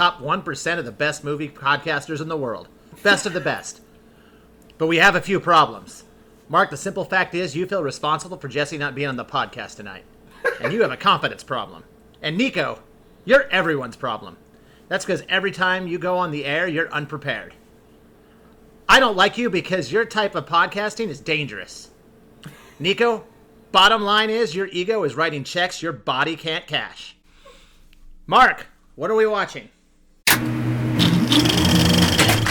Top 1% of the best movie podcasters in the world. Best of the best. But we have a few problems. Mark, the simple fact is you feel responsible for Jesse not being on the podcast tonight. And you have a confidence problem. And Nico, you're everyone's problem. That's because every time you go on the air, you're unprepared. I don't like you because your type of podcasting is dangerous. Nico, bottom line is your ego is writing checks your body can't cash. Mark, what are we watching?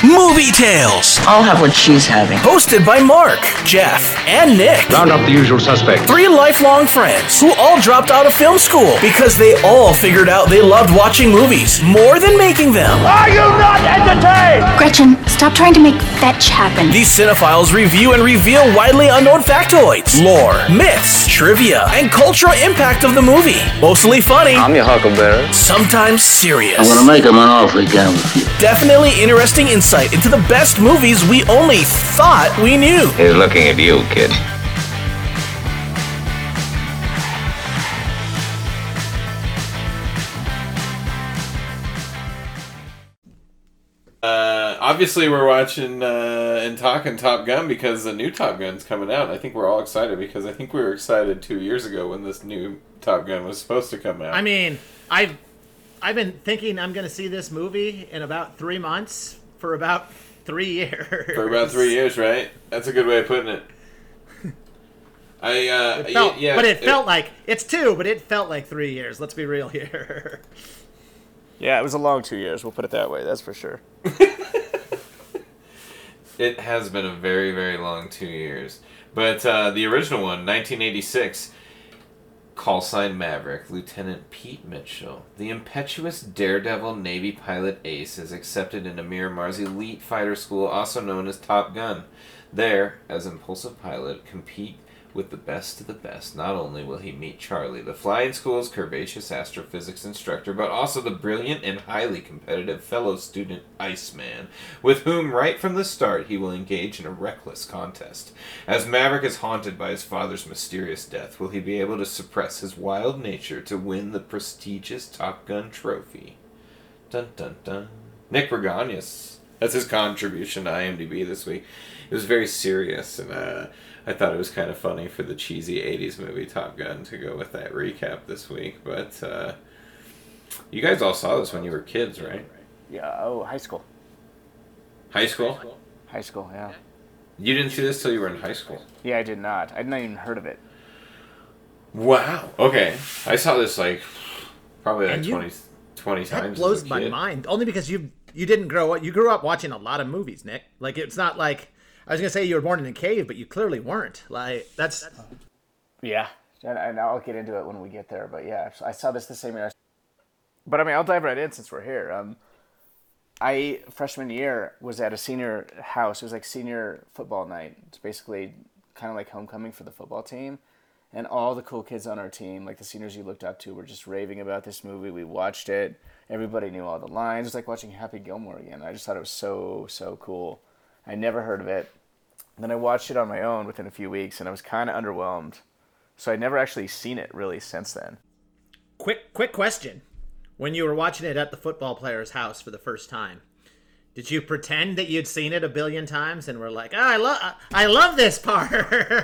Movie Tales. I'll have what she's having. Hosted by Mark, Jeff, and Nick. Round up the usual suspects. Three lifelong friends who all dropped out of film school because they all figured out they loved watching movies more than making them. Are you not entertained? Gretchen, stop trying to make fetch happen. These cinephiles review and reveal widely unknown factoids, lore, myths, trivia, and cultural impact of the movie. Mostly funny, I'm your huckleberry. sometimes serious. I'm gonna make him an offer again with you. Definitely interesting insight into the best movies we only thought we knew. He's looking at you, kid. Uh, obviously, we're watching uh, and talking Top Gun because the new Top Gun's coming out. I think we're all excited because I think we were excited two years ago when this new Top Gun was supposed to come out. I mean, I've I've been thinking I'm going to see this movie in about three months for about three years. for about three years, right? That's a good way of putting it. I uh, It felt, y- yeah, but it, felt like it's two, but it felt like three years. Let's be real here. Yeah, it was a long two years. We'll put it that way. That's for sure. It has been a very, very long two years. But uh, the original one, 1986, call sign Maverick, Lieutenant Pete Mitchell, the impetuous daredevil Navy pilot ace, is accepted into Miramar's elite fighter school, also known as Top Gun. There, as impulsive pilot, compete with the best of the best. Not only will he meet Charlie, the flying school's curvaceous astrophysics instructor, but also the brilliant and highly competitive fellow student Iceman, with whom right from the start he will engage in a reckless contest. As Maverick is haunted by his father's mysterious death, will he be able to suppress his wild nature to win the prestigious Top Gun trophy? Dun dun dun. Nick Reganius. That's his contribution to IMDb this week. It was very serious, and uh, I thought it was kind of funny for the cheesy 80s movie Top Gun to go with that recap this week. But uh, you guys all saw this when you were kids, right? Yeah. Oh, high school. High school? High school. Yeah. You didn't see this till you were in high school. Yeah, I did not. I'd not even heard of it. Wow. Okay. I saw this like probably like And you- 20, 20 that times. blows as a my mind. Only because you you didn't grow up. You grew up watching a lot of movies, Nick. Like it's not like I was gonna say you were born in a cave, but you clearly weren't. Like that's Yeah. And, and I'll get into it when we get there. But yeah, I saw this the same year. But I mean, I'll dive right in since we're here. Um, I freshman year was at a senior house. It was like senior football night. It's basically kind of like homecoming for the football team. And all the cool kids on our team, like the seniors you looked up to, were just raving about this movie. We watched it. Everybody knew all the lines. It was like watching Happy Gilmore again. I just thought it was so so cool. I never heard of it. Then I watched it on my own within a few weeks, and I was kind of underwhelmed. So I'd never actually seen it really since then. quick quick question. When you were watching it at the football player's house for the first time, did you pretend that you'd seen it a billion times and were like, oh, I love I love this part?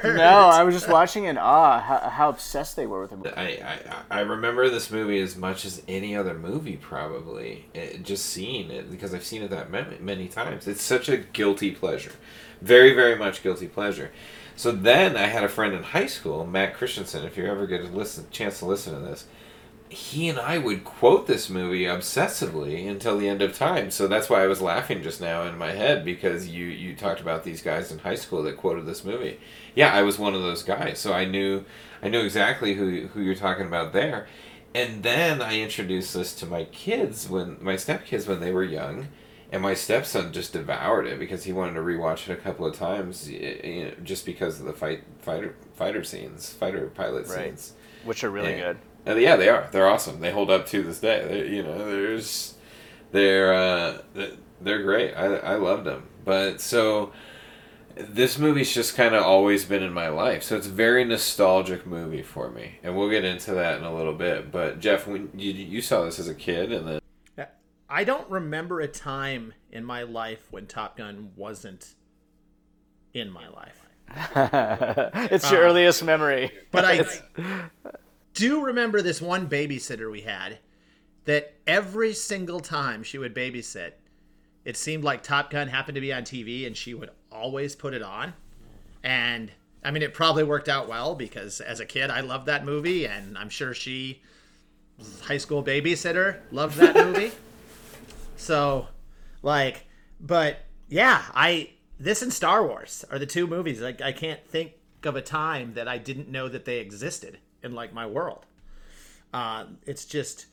No, I was just watching in awe how, how obsessed they were with it. I, I I remember this movie as much as any other movie, probably. It, just seeing it because I've seen it that many, many times. It's such a guilty pleasure, very very much guilty pleasure. So then I had a friend in high school, Matt Christensen. If you ever get a listen, chance to listen to this, he and I would quote this movie obsessively until the end of time. So that's why I was laughing just now in my head because you you talked about these guys in high school that quoted this movie. Yeah, I was one of those guys. So I knew I knew exactly who who you're talking about there. And then I introduced this to my kids when my stepkids when they were young. And my stepson just devoured it because he wanted to rewatch it a couple of times, you know, just because of the fight fighter fighter scenes, fighter pilot Right. scenes. Which are really Yeah. good. Uh, yeah, they are. They're awesome. They hold up to this day. They, you know, there's, they're, uh, they're great. I, I loved them. But so, this movie's just kind of always been in my life. So it's a very nostalgic movie for me, and we'll get into that in a little bit. But Jeff, when you you saw this as a kid, and then I don't remember a time in my life when Top Gun wasn't in my life. it's your earliest memory. But I do remember this one babysitter we had that every single time she would babysit, it seemed like Top Gun happened to be on TV and she would always put it on. And I mean, it probably worked out well because as a kid, I loved that movie, and I'm sure she, high school babysitter, loved that movie. so, like, but yeah, I this and Star Wars are the two movies. Like, I can't think of a time that I didn't know that they existed in like my world. Uh, it's just,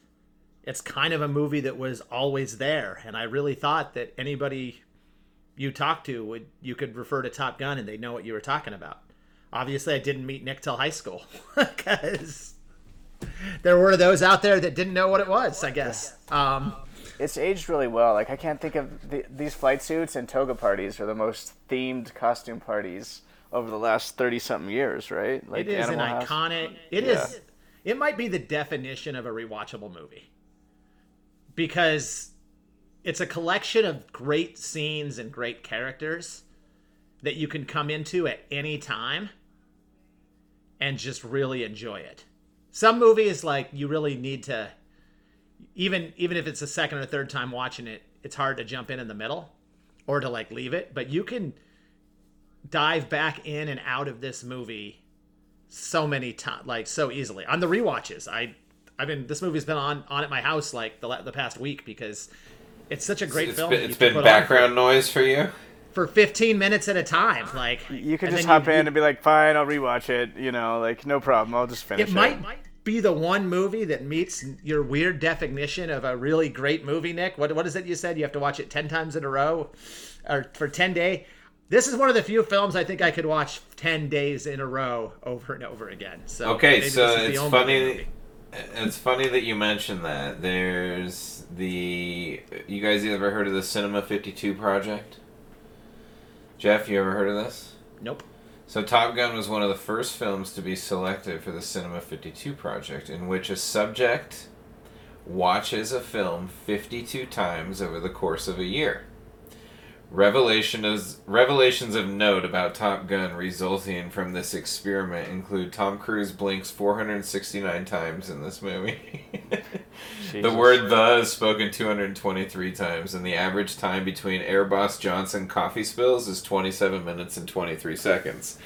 it's kind of a movie that was always there, and I really thought that anybody you talk to would you could refer to Top Gun and they'd know what you were talking about. Obviously, I didn't meet Nick till high school because there were those out there that didn't know what it was. I guess. Um, It's aged really well. Like I can't think of the, these flight suits and toga parties are the most themed costume parties over the last thirty something years, right? Like it is an House. iconic. It is. It might be the definition of a rewatchable movie because it's a collection of great scenes and great characters that you can come into at any time and just really enjoy it. Some movies like you really need to even even if it's a second or third time watching it, it's hard to jump in in the middle or to like leave it, but you can dive back in and out of this movie so many times like so easily. On the rewatches, I I mean, this movie's been on on at my house like the the past week because it's such a great It's film. been, that it's you can been put on background noise for you. for 15 minutes at a time. Like You can just then hop in and be like, "Fine, I'll rewatch it." You know, like no problem. I'll just finish it it. might be the one movie that meets your weird definition of a really great movie, Nick. What what is it you said? You have to watch it 10 times in a row or for 10 day. This is one of the few films I think I could watch 10 days in a row over and over again. So Okay, so this is the it's funny. It's funny that you mentioned that. There's the. You guys ever heard of the Cinema 52 project? Jeff, you ever heard of this? Nope. So Top Gun was one of the first films to be selected for the Cinema 52 project, in which a subject watches a film 52 times over the course of a year. Revelation is, revelations of note about Top Gun resulting from this experiment include Tom Cruise blinks 469 times in this movie. the word the is spoken 223 times, and the average time between Air Boss Johnson coffee spills is 27 minutes and 23 seconds.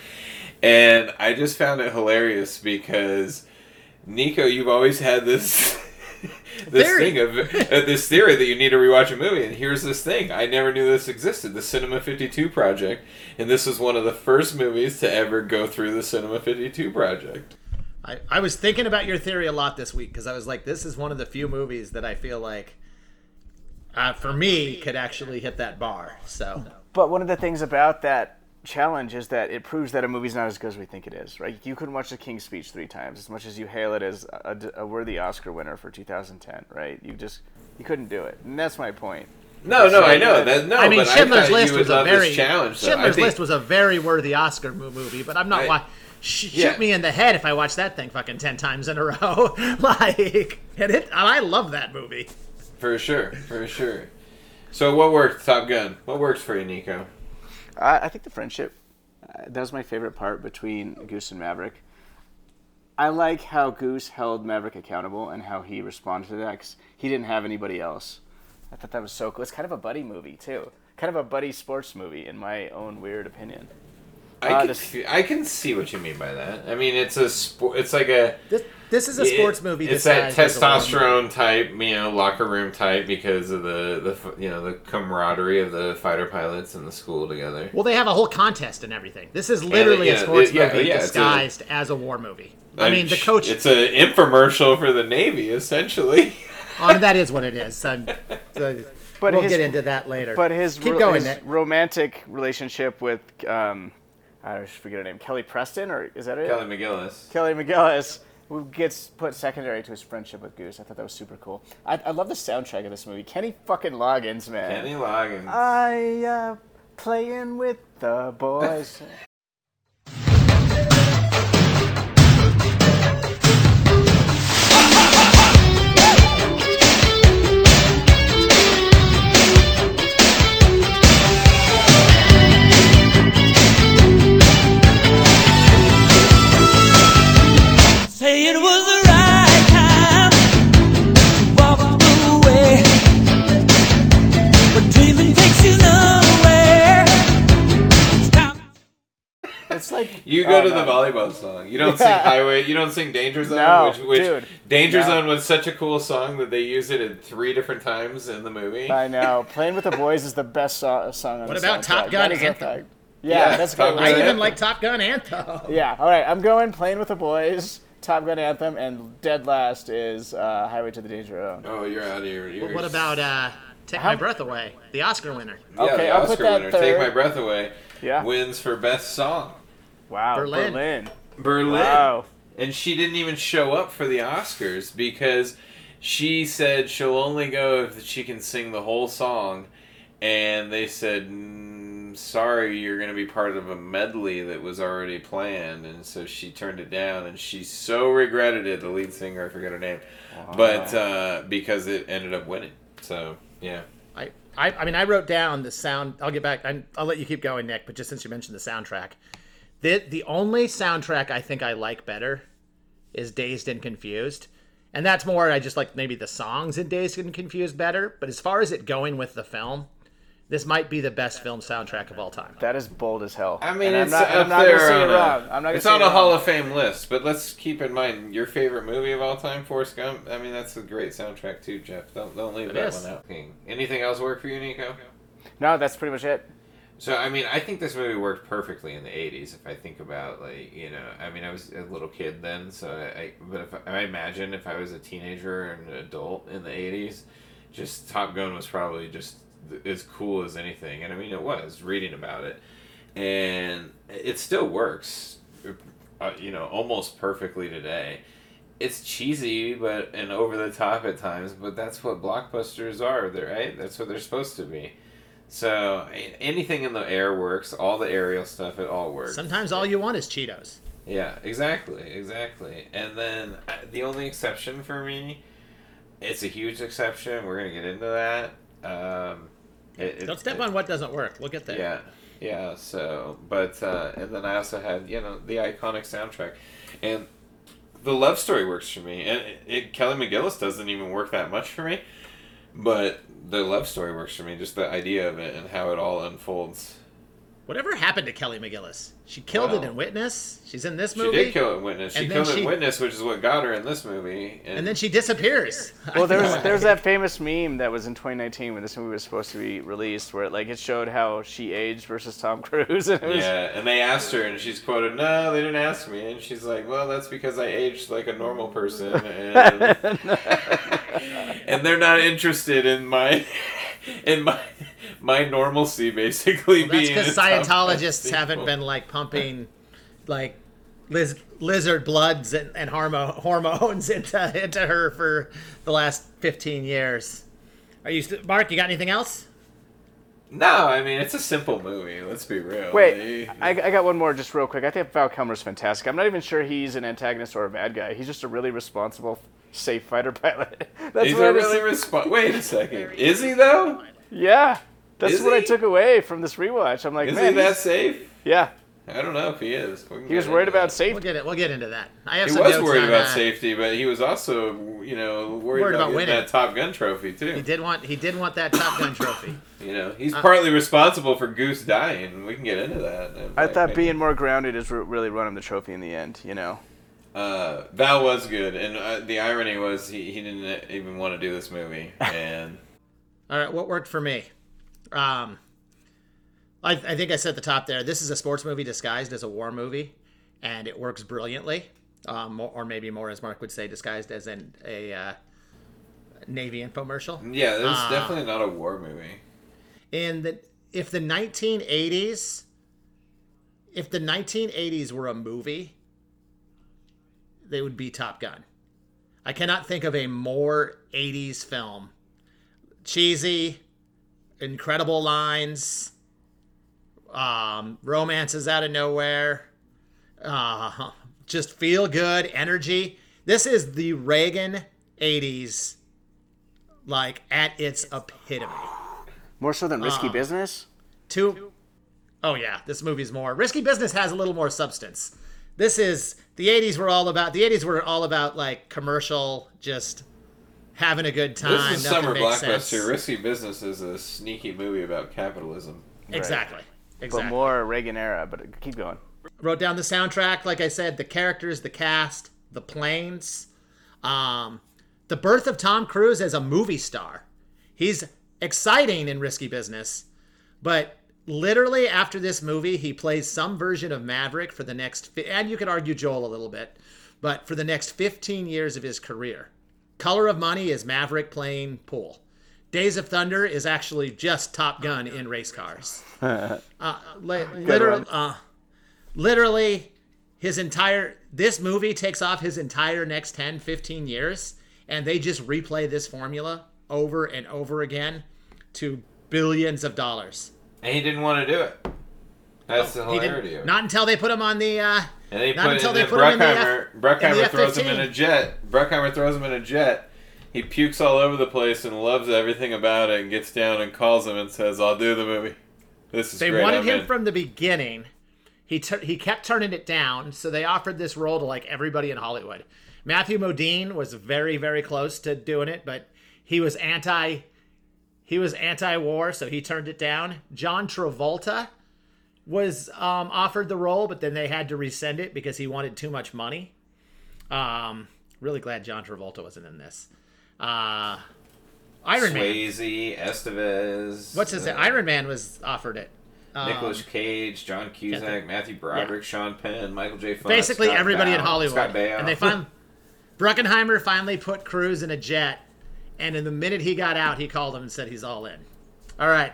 And I just found it hilarious because Nico, you've always had this this Theory. thing of uh, this theory that you need to rewatch a movie, and here's this thing. I never knew this existed, the Cinema 52 project, and this was one of the first movies to ever go through the Cinema 52 project. I, I was thinking about your theory a lot this week because I was like, this is one of the few movies that I feel like, uh, for me, could actually hit that bar. So But one of the things about that challenge is that it proves that a movie's not as good as we think it is, right? You couldn't watch The King's Speech three times as much as you hail it as a, a worthy Oscar winner for 2010, right? You just you couldn't do it, and that's my point. No, no, So, I know yeah. that. No, I mean, but Schindler's I List was a very challenge. though. Schindler's think- List was a very worthy Oscar movie, but I'm not I- wa- sh- Yeah. shoot me in the head if I watch that thing fucking ten times in a row. like, and it, and I love that movie. for sure, for sure. So, what worked, Top Gun? What works for you, Nico? I, I think the friendship uh, that was my favorite part between Goose and Maverick. I like how Goose held Maverick accountable and how he responded to that 'cause he didn't have anybody else. I thought that was so cool. It's kind of a buddy movie too, kind of a buddy sports movie in my own weird opinion. I Uh, can this- see, I can see what you mean by that. I mean, it's a sport. It's like a This this is a sports movie. It's that a testosterone type, you know, locker room type because of the the you know the camaraderie of the fighter pilots and the school together. Well, they have a whole contest and everything. This is literally yeah, a sports yeah, movie yeah, it's a- disguised as a war movie. I I'm mean, the sh- coach. It's an infomercial for the Navy, essentially. oh, that is what it is. So, so But we'll his- get into that later. But his, keep going, his romantic relationship with um, I just forget her name, Kelly Preston, or is that it? Kelly McGillis. Kelly McGillis, who gets put secondary to his friendship with Goose. I thought that was super cool. I, I love the soundtrack of this movie. Kenny fucking Loggins, man. Kenny Loggins. I uh, playing with the boys. You go Oh, to the volleyball song. You don't sing Highway. You don't sing Danger Zone, No, which, which dude. Danger No. Zone was such a cool song that they use it in three different times in the movie. I know. Playing with the Boys is the best so- song on What the about soundtrack. Top Gun That is Anthem? Yeah, Yeah, that's Top good. Gun I Anthem. even like Top Gun Anthem. Yeah, all right. I'm going Playing with the Boys, Top Gun Anthem, and dead last is uh, Highway to the Danger Zone. Oh, you're out of here. You're, What about uh, Take How- My Breath Away, the Oscar winner? yeah, Okay, the I'll Oscar put that winner, Take. My Breath Away, Yeah. wins for best song. Wow, Berlin. Berlin. Berlin. Wow. And she didn't even show up for the Oscars because she said she'll only go if she can sing the whole song. And they said, mm, sorry, you're going to be part of a medley that was already planned. And so she turned it down. And she so regretted it, the lead singer, I forget her name. But uh, because it ended up winning. So, yeah. I, I, I mean, I wrote down the sound. I'll get back. i I'll let you keep going, Nick. But just since you mentioned the soundtrack, the the only soundtrack I think I like better is Dazed and Confused, and that's more. I just like maybe the songs in Dazed and Confused better. But as far as it going with the film, this might be the best film soundtrack of all time. That is bold as hell. I mean, And it's I'm not, I'm not there gonna say on it wrong. I'm not it's on it a Hall of Fame list, but let's keep in mind your favorite movie of all time, Forrest Gump. I mean, that's a great soundtrack too, Jeff. Don't don't leave It that is. one out. Anything else work for you, Nico? No, that's pretty much it. So I mean, I think this movie worked perfectly in the '80s. If I think about like you know, I mean, I was a little kid then, so I. I but if I, imagine if I was a teenager and an adult in the '80s, just Top Gun was probably just as cool as anything, and I mean, it was reading about it, and it still works, uh, you know, almost perfectly today. It's cheesy, but and over the top at times, but that's what blockbusters are, right? That's what they're supposed to be. So anything in the air works. All the aerial stuff, it all works. Sometimes all you want is Cheetos. Yeah, exactly, exactly. And then uh, the only exception for me, it's a huge exception. We're gonna get into that. Um, it, it- Don't step it- on what doesn't work. Look at that. Yeah, yeah. So, but uh, and then I also had you know the iconic soundtrack, and the love story works for me. And it, it, Kelly McGillis doesn't even work that much for me, but the love story works for me. Just the idea of it and how it all unfolds. Whatever happened to Kelly McGillis? She killed it in Witness. She's in this movie. She did kill it in Witness. She And killed it in Witness, which is what got her in this movie. And, and then she disappears. Well, there's there's that famous meme that was in 2019 when this movie was supposed to be released, where it, like it showed how she aged versus Tom Cruise, and it was Yeah, and they asked her, and she's quoted, "No, they didn't ask me." And she's like, "Well, that's because I aged like a normal person, and, and they're not interested in my in my my normalcy, basically Well, that's because Scientologists haven't people." been like pumping like liz- lizard bloods and, and hormo- hormones into into her for the last 15 years. Are you st- Mark? You got anything else? No, I mean it's a simple movie. Let's be real. Wait, I, I got one more just real quick. I think Val Kilmer's fantastic. I'm not even sure he's an antagonist or a bad guy. He's just a really responsible, safe fighter pilot. That's he's what I a just- really resp- Wait a second, is he though? yeah. That's Is what I took away from this rewatch. I'm like, Is man, he that safe? yeah. I don't know if he is. We can He was worried about that. We'll safety. get it. We'll get into that. I have He some was worried on, about uh, safety, but he was also, you know, worried, Worried about, about winning. that Top Gun trophy too. He did want. He did want that Top Gun trophy. You know, he's Uh, partly responsible for Goose dying. We can get into that. in I my thought opinion. being more grounded is what really won him the trophy in the end. You know. uh, Val was good, and uh, the irony was he, he didn't even want to do this movie, and All right, what worked for me? Um, I, I think I said at the top there. This is a sports movie disguised as a war movie, and it works brilliantly. Um, or maybe more, as Mark would say, disguised as an, a uh, Navy infomercial. yeah, it was Ah. definitely not a war movie. And the if the 1980s, if the 1980s were a movie, they would be Top Gun. I cannot think of a more 80s film. Cheesy, incredible lines, um, romances out of nowhere, uh, just feel good energy. This is the Reagan 80s, like at its epitome. More so than risky business. Two. Oh yeah, this movie's more risky. Business has a little more substance. This is the '80s were all about. The '80s were all about like commercial, just having a good time. This is summer blockbuster. sense. Risky Business is a sneaky movie about capitalism. Exactly. But Exactly. more Reagan era. But keep going. Wrote down the soundtrack. Like I said, the characters, the cast, the planes, um, the birth of Tom Cruise as a movie star. He's exciting in Risky Business, but literally after this movie, he plays some version of Maverick for the next, fi- and you could argue Joel a little bit, but for the next 15 years of his career. Color of Money is Maverick playing pool. Days of Thunder is actually just Top Gun in race cars. Uh, li- literally, uh, literally, his entire this movie takes off his entire next 10, 15 years, and they just replay this formula over and over again to billions of dollars. And he didn't want to do it. That's the Oh, hilarity of it. not until they put him on the. Uh, and they not put, until they put him in the F- Bruckheimer the throws him in a jet. Bruckheimer throws him in a jet. He pukes all over the place and loves everything about it and gets down and calls him and says, I'll do the movie. This is They great. wanted I'm him in." from the beginning. He tur- he kept turning it down, so they offered this role to like everybody in Hollywood. Matthew Modine was very very close to doing it, but he was anti he was anti-war, so he turned it down. John Travolta was um, offered the role, but then they had to rescind it because he wanted too much money. Um, really glad John Travolta wasn't in this. Uh, Iron Man. Swayze, Estevez. What's his name? uh, Iron Man was offered it. Um, Nicolas Cage, John Cusack, Matthew Broderick, Sean Penn, Michael J. Fox. basically Scott everybody in Hollywood. Scott Baio. And they finally, Bruckenheimer finally put Cruise in a jet, and in the minute he got out, he called him and said he's all in. All right,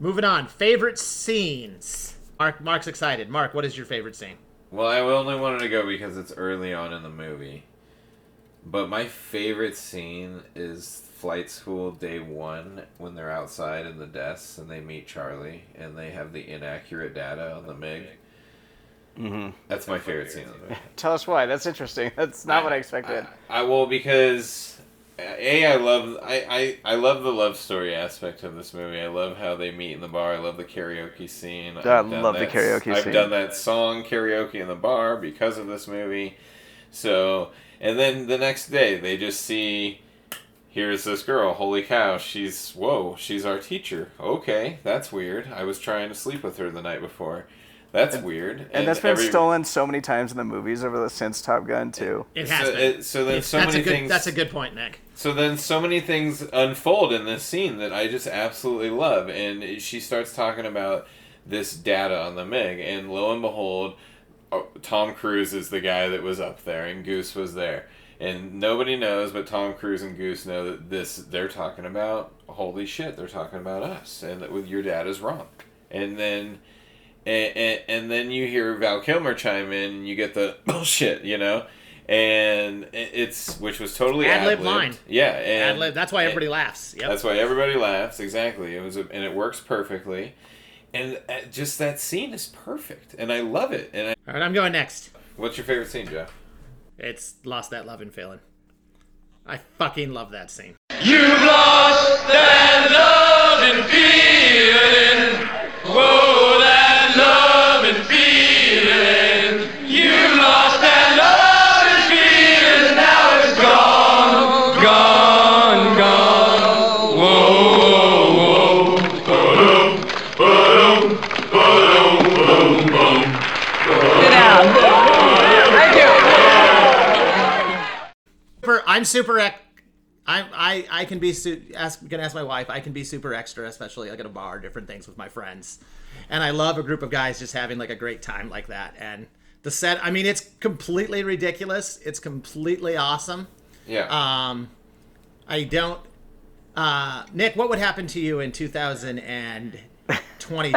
moving on. Favorite scenes. Mark, Mark's excited. Mark, what is your favorite scene? Well, I only wanted to go because it's early on in the movie. But my favorite scene is flight school day one when they're outside in the desks and they meet Charlie and they have the inaccurate data on the MiG. Mm-hmm. That's my favorite scene of the movie. Tell us why. That's interesting. That's not what I expected. I, I will because a I love I, I I love the love story aspect of this movie. I love how they meet in the bar. I love the karaoke scene. I've I done love the that- karaoke I've scene. done that song karaoke in the bar because of this movie. So and then the next day they just see. Here's this girl. Holy cow! She's whoa. She's our teacher. Okay, that's weird. I was trying to sleep with her the night before. That's weird. and that's been every- stolen so many times in the movies over the since Top Gun too. It has So, been. it, so then so that's many a good. things. That's a good point, Nick. So then, so many things unfold in this scene that I just absolutely love, and she starts talking about this data on the Mig, and lo and behold, uh, Tom Cruise is the guy that was up there, and Goose was there, and nobody knows, but Tom Cruise and Goose know that this they're talking about. Holy shit, they're talking about us, and that with your is wrong, and then. And, and, and then you hear Val Kilmer chime in, and you get the bullshit, you know, and it's which was totally Ad-lib ad-libbed. line. Yeah, and Ad lib. That's why everybody laughs. Yep. That's why everybody laughs. Exactly. It was, a, and it works perfectly, and uh, just that scene is perfect, and I love it. And I, All right, I'm going next. what's your favorite scene, Jeff? It's lost that love and feeling. I fucking love that scene. Super, I'm super. Ex- I I I can be su- ask gonna ask my wife. I can be super extra, especially like at a bar, different things with my friends, and I love a group of guys just having like a great time like that. And the set, I mean, it's completely ridiculous. It's completely awesome. Yeah. Um, I don't. Uh, Nick, what would happen to you in 2022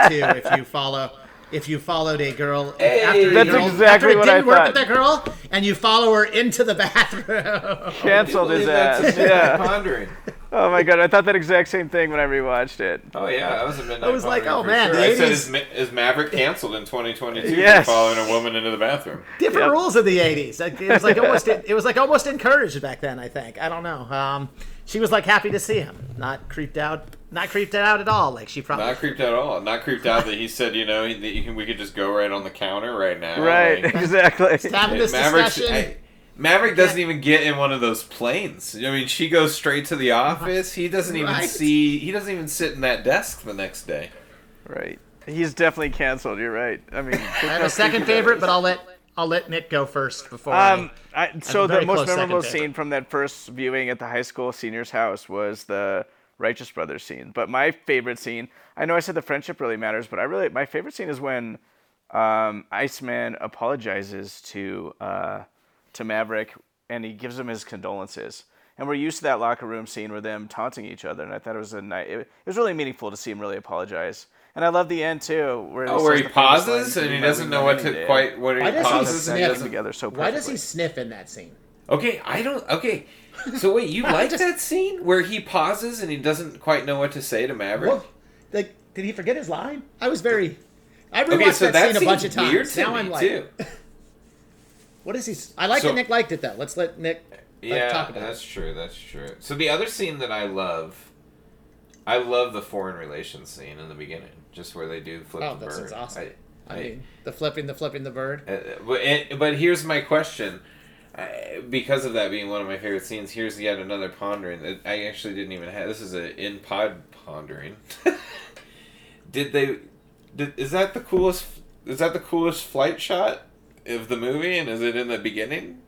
if you follow if you followed a girl after a That's girl, exactly after it what I didn't work thought. with the girl and you follow her into the bathroom? Canceled his That's ass. Yeah. Pondering. Oh my god, I thought that exact same thing when I rewatched it. Oh yeah, that was a midnight. I was like, oh, man, sure. the I said 80s is, Ma- is Maverick canceled in 2022 Yes. for following a woman into the bathroom? Different Yep. rules of the 80s. Like, It was like almost it was like almost encouraged back then. I think I don't know. Um, she was like happy to see him, not creeped out, not creeped out at all. Like she probably Not creeped out at all. Not creeped out that he said, you know, that you can, we could just go right on the counter right now. Right, Like, exactly. having this Maverick's- discussion. I- Maverick doesn't even get in one of those planes. I mean, she goes straight to the office. He doesn't even Right. see. He doesn't even sit in that desk the next day. Right. He's definitely canceled. You're right. I mean, I have a second favorite, but I'll let I'll let Nick go first before. Um, I, I, so a the most memorable scene from that first viewing at the high school senior's house was the Righteous Brothers scene. But my favorite scene, I know I said the friendship really matters, but I really my favorite scene is when um, Iceman apologizes to uh, to Maverick and he gives him his condolences. And we're used to that locker room scene with them taunting each other, and I thought it was a night. It, it was really meaningful to see him really apologize. And I love the end too, where Oh, where he pauses and he doesn't know what to day." quite. What Why he does he and sniff? doesn't. together so why does he sniff in that scene? Okay, I don't. Okay, so wait, you like that scene where he pauses and he doesn't quite know what to say to Maverick? Well, like, did he forget his line? I was very. I rewatched okay, so that, that scene a bunch of times. now I'm like, too. what is he? I like So- that Nick liked it though. Let's let Nick yeah, talk about it. that's it. true. That's true. So the other scene that I love, I love the foreign relations scene in the beginning, just where they do the flip Oh, the bird. sounds awesome. I, I mean, the flipping, the flipping, the bird. Uh, but, and, but here's my question. I, because of that being one of my favorite scenes, here's yet another pondering that I actually didn't even have. This is a in pod pondering. did they? Did, is that the coolest? Is that the coolest flight shot of the movie? And is it in the beginning?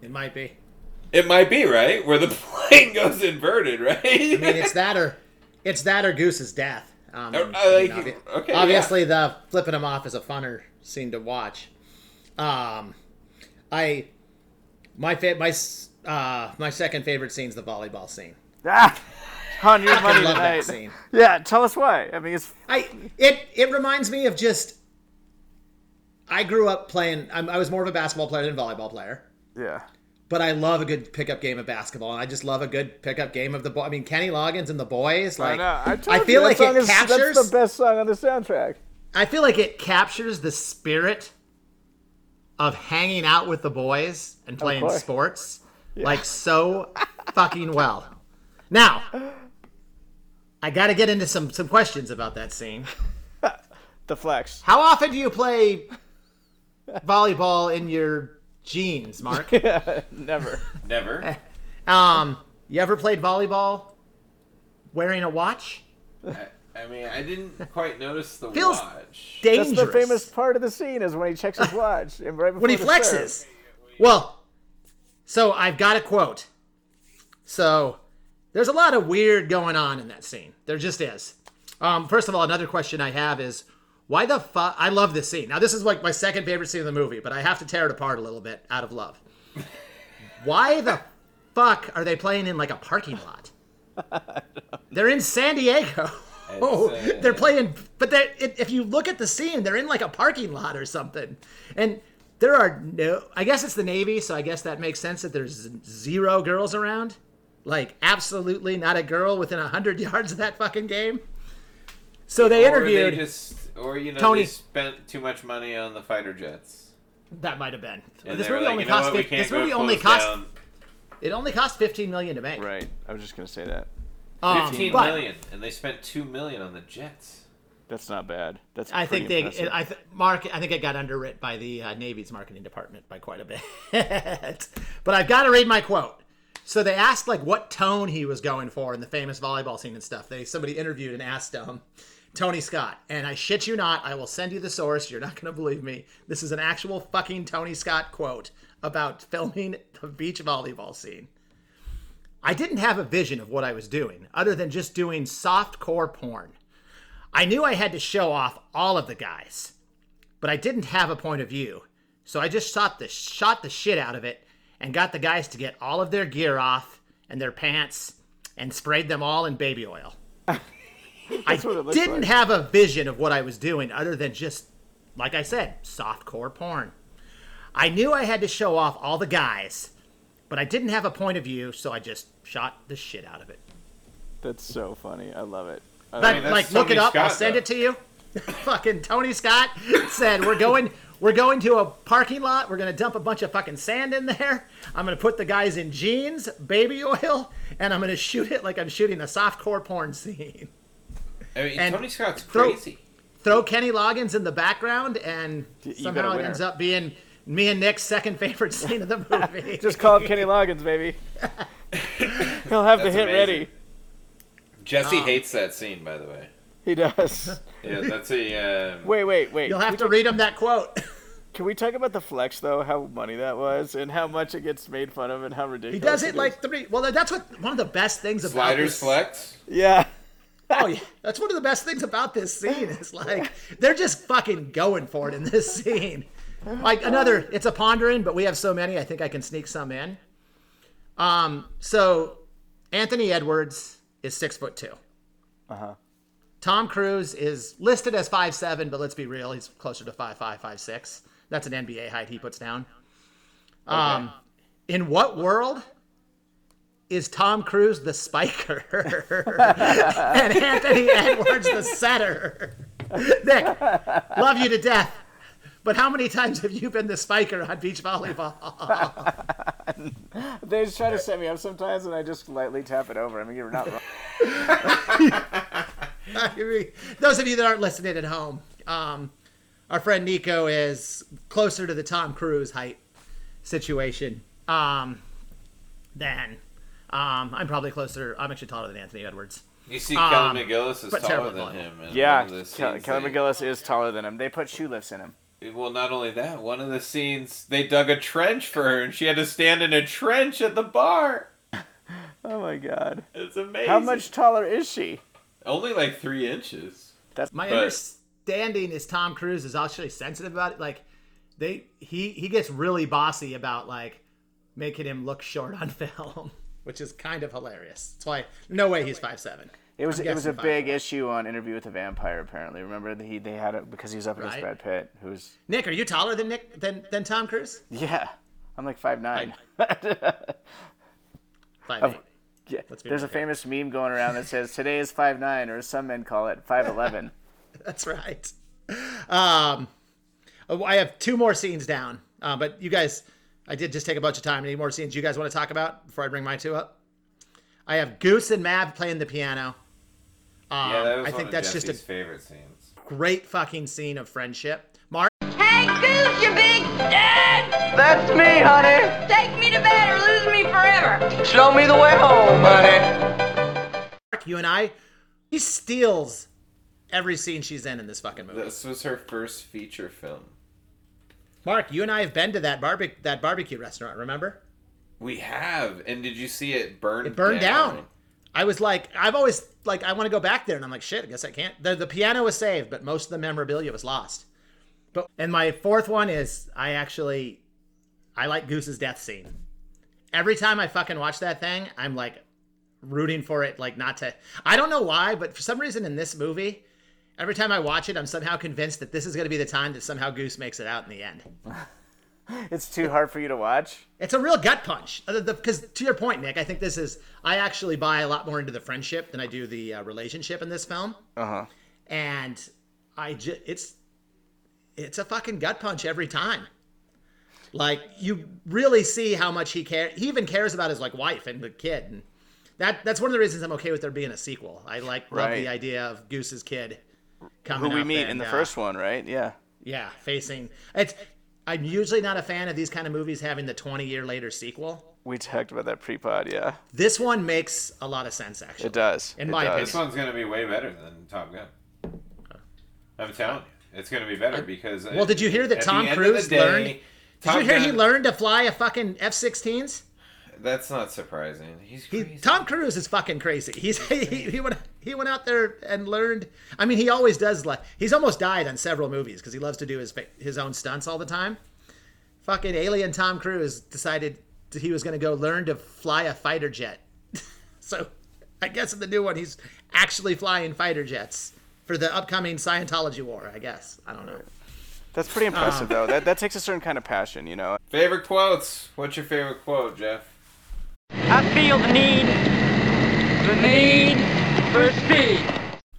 It might be. It might be right where the plane goes inverted, right? I mean, it's that or it's that or Goose's death. Um, Uh, I mean, like- obvi- okay, obviously, the flipping him off is a funner scene to watch. Um, I my fa- my uh my second favorite scene is the volleyball scene. Ah, on your I money love that scene. Yeah, tell us why. I mean, it's I it it reminds me of just. I grew up playing. I'm, I was more of a basketball player than a volleyball player. yeah. but I love a good pickup game of basketball, and I just love a good pickup game of the boy. I mean, Kenny Loggins and the boys. Like, I, I, feel like it captures. That's the best song on the soundtrack. I feel like it captures the spirit of hanging out with the boys and playing course. sports like so fucking well. Now, I got to get into some some questions about that scene. The flex. How often do you play volleyball in your jeans, Mark? Never. Never. Um, you ever played volleyball wearing a watch? I, I mean, I didn't quite notice the Feels watch. Dangerous. That's the famous part of the scene is when he checks his watch and right before when he flexes. serve. Well, so I've got a quote. So there's a lot of weird going on in that scene. There just is. Um, first of all, another question I have is why the fuck? I love this scene. Now, this is like my second favorite scene in the movie, but I have to tear it apart a little bit out of love. why the fuck are they playing in like a parking lot? They're in San Diego. Oh, uh, they're playing, but they if you look at the scene, they're in like a parking lot or something, and there are no. I guess it's the Navy, so I guess that makes sense that there's zero girls around. Like absolutely not a girl within a hundred yards of that fucking game. So they Or interviewed. they just, or you know, Tony- they spent too much money on the fighter jets. that might have been. And this movie like, only cost. what, we fif- can't This movie only cost. down It only cost fifteen million to make. Right. I was just gonna say that. Um, fifteen but- million, and they spent two million on the jets. That's not bad. That's. I think they, impressive. I th- Mark, I think it got underwritten by the uh, Navy's marketing department by quite a bit. but I've got to read my quote. So they asked like what tone he was going for in the famous volleyball scene and stuff. They somebody interviewed and asked um, Tony Scott, and I shit you not, I will send you the source. You're not going to believe me. This is an actual fucking Tony Scott quote about filming the beach volleyball scene. I didn't have a vision of what I was doing, other than just doing soft core porn. I knew I had to show off all of the guys, but I didn't have a point of view. So I just shot the shot the shit out of it and got the guys to get all of their gear off and their pants and sprayed them all in baby oil. I what it looks didn't like. have a vision of what I was doing other than just like I said, soft core porn. I knew I had to show off all the guys, but I didn't have a point of view, so I just shot the shit out of it. That's so funny. I love it. I But mean, that's like, look it up. I'll send though. it to you. fucking Tony Scott said we're going. We're going to a parking lot. We're gonna dump a bunch of fucking sand in there. I'm gonna put the guys in jeans, baby oil, and I'm gonna shoot it like I'm shooting a softcore porn scene. I mean, And Tony Scott's throw- crazy. Throw Kenny Loggins in the background, and you somehow it ends up being me and Nick's second favorite scene of the movie. Just call it Kenny Loggins, baby. He'll have the hit amazing. ready. Jesse Um, hates that scene, by the way. He does. Yeah, that's a. Um, wait, wait, wait. You'll have to read him that quote. Can we talk about the flex though? How money that was, and how much it gets made fun of, and how ridiculous. He ridiculous. does it like three. Well, that's what one of the best things about sliders this. flex. Yeah. Oh yeah, that's one of the best things about this scene. Is like they're just fucking going for it in this scene. Like another, it's a pondering, but we have so many. I think I can sneak some in. Um, so Anthony Edwards is six foot two. Uh huh. Tom Cruise is listed as five seven, but let's be real, he's closer to five five five six. That's an NBA height he puts down. Um, in what world is Tom Cruise the spiker and Anthony Edwards the setter? Nick, love you to death. But how many times have you been the spiker on beach volleyball? They just try to set me up sometimes, and I just lightly tap it over. I mean, you're not wrong. I mean, Those of you that aren't listening at home, um, our friend Nico is closer to the Tom Cruise height situation um, than um, I'm probably closer. I'm actually taller than Anthony Edwards. You see, Um, Kelly McGillis is taller than him. Yeah, one of the Kel- scenes Kelly McGillis is taller than him. They put shoe lifts in him. Well, not only that, one of the scenes they dug a trench for her, and she had to stand in a trench at the bar. Oh my god. It's amazing. How much taller is she? Only like three inches. That's My But- understanding is Tom Cruise is actually sensitive about it. Like they he he gets really bossy about like making him look short on film, which is kind of hilarious. That's why no way he's five seven. It was it was a big 5'4". issue on Interview with the Vampire. Apparently, remember that he they had it because he was up against Right. Brad Pitt, who's Nick, are you taller than Nick than than Tom Cruise? yeah, I'm like five nine. Five eight. Yeah. There's a famous meme going around that says today is five nine, or as some men call it, five eleven. That's right. Um, oh, I have two more scenes down, uh, but you guys, I did just take a bunch of time. Any more scenes you guys want to talk about before I bring my two up? I have Goose and Mav playing the piano. Um, Yeah, that was I one think of that's Jesse's just a favorite scenes. great fucking scene of friendship. Mark, Hey, Goose, you big dad! That's me, honey. Take me to bed or lose me forever. Show me the way home, honey. Mark, you and I, he steals every scene she's in in this fucking movie. This was her first feature film. Mark, you and I have been to that barbecue that barbecue restaurant. Remember? We have, and did you see it burn? It burned down. I was like, I've always like, I want to go back there, and I'm like, shit, I guess I can't. The the piano was saved, but most of the memorabilia was lost. But and my fourth one is I actually, I like Goose's death scene. Every time I fucking watch that thing, I'm like rooting for it, like not to. I don't know why, but for some reason in this movie, every time I watch it, I'm somehow convinced that this is going to be the time that somehow Goose makes it out in the end. It's too hard for you to watch. It's a real gut punch. Because to your point, Nick, I think this is. I actually buy a lot more into the friendship than I do the uh, relationship in this film. Uh huh. And I just, it's, it's a fucking gut punch every time. Like you really see how much he cares. He even cares about his like wife and the kid, and that that's one of the reasons I'm okay with there being a sequel. I like love Right. the idea of Goose's kid coming. Who we meet and, in the uh, first one, right? Yeah. yeah, facing it's. I'm usually not a fan of these kind of movies having the 20 year later sequel. We talked about that pre-pod. Yeah, This one makes a lot of sense, actually. it does. In It my does. This one's gonna be way better than Top Gun. I'm telling you, it's gonna be better because. Well, did you hear that Tom Cruise of the day, learned- Did Top you hear he learned to fly a fucking F-16s? That's not surprising. He's He. Tom Cruise is fucking crazy. He's he, he went he went out there and learned. I mean, he always does. Like he's almost died on several movies because he loves to do his his own stunts all the time. Fucking alien Tom Cruise decided he was going to go learn to fly a fighter jet. so, I guess in the new one, he's actually flying fighter jets for the upcoming Scientology war. I guess I don't know. That's pretty impressive, Uh. though. That that takes a certain kind of passion, you know. Favorite quotes? What's your favorite quote, Jeff? I feel the need, the need for speed.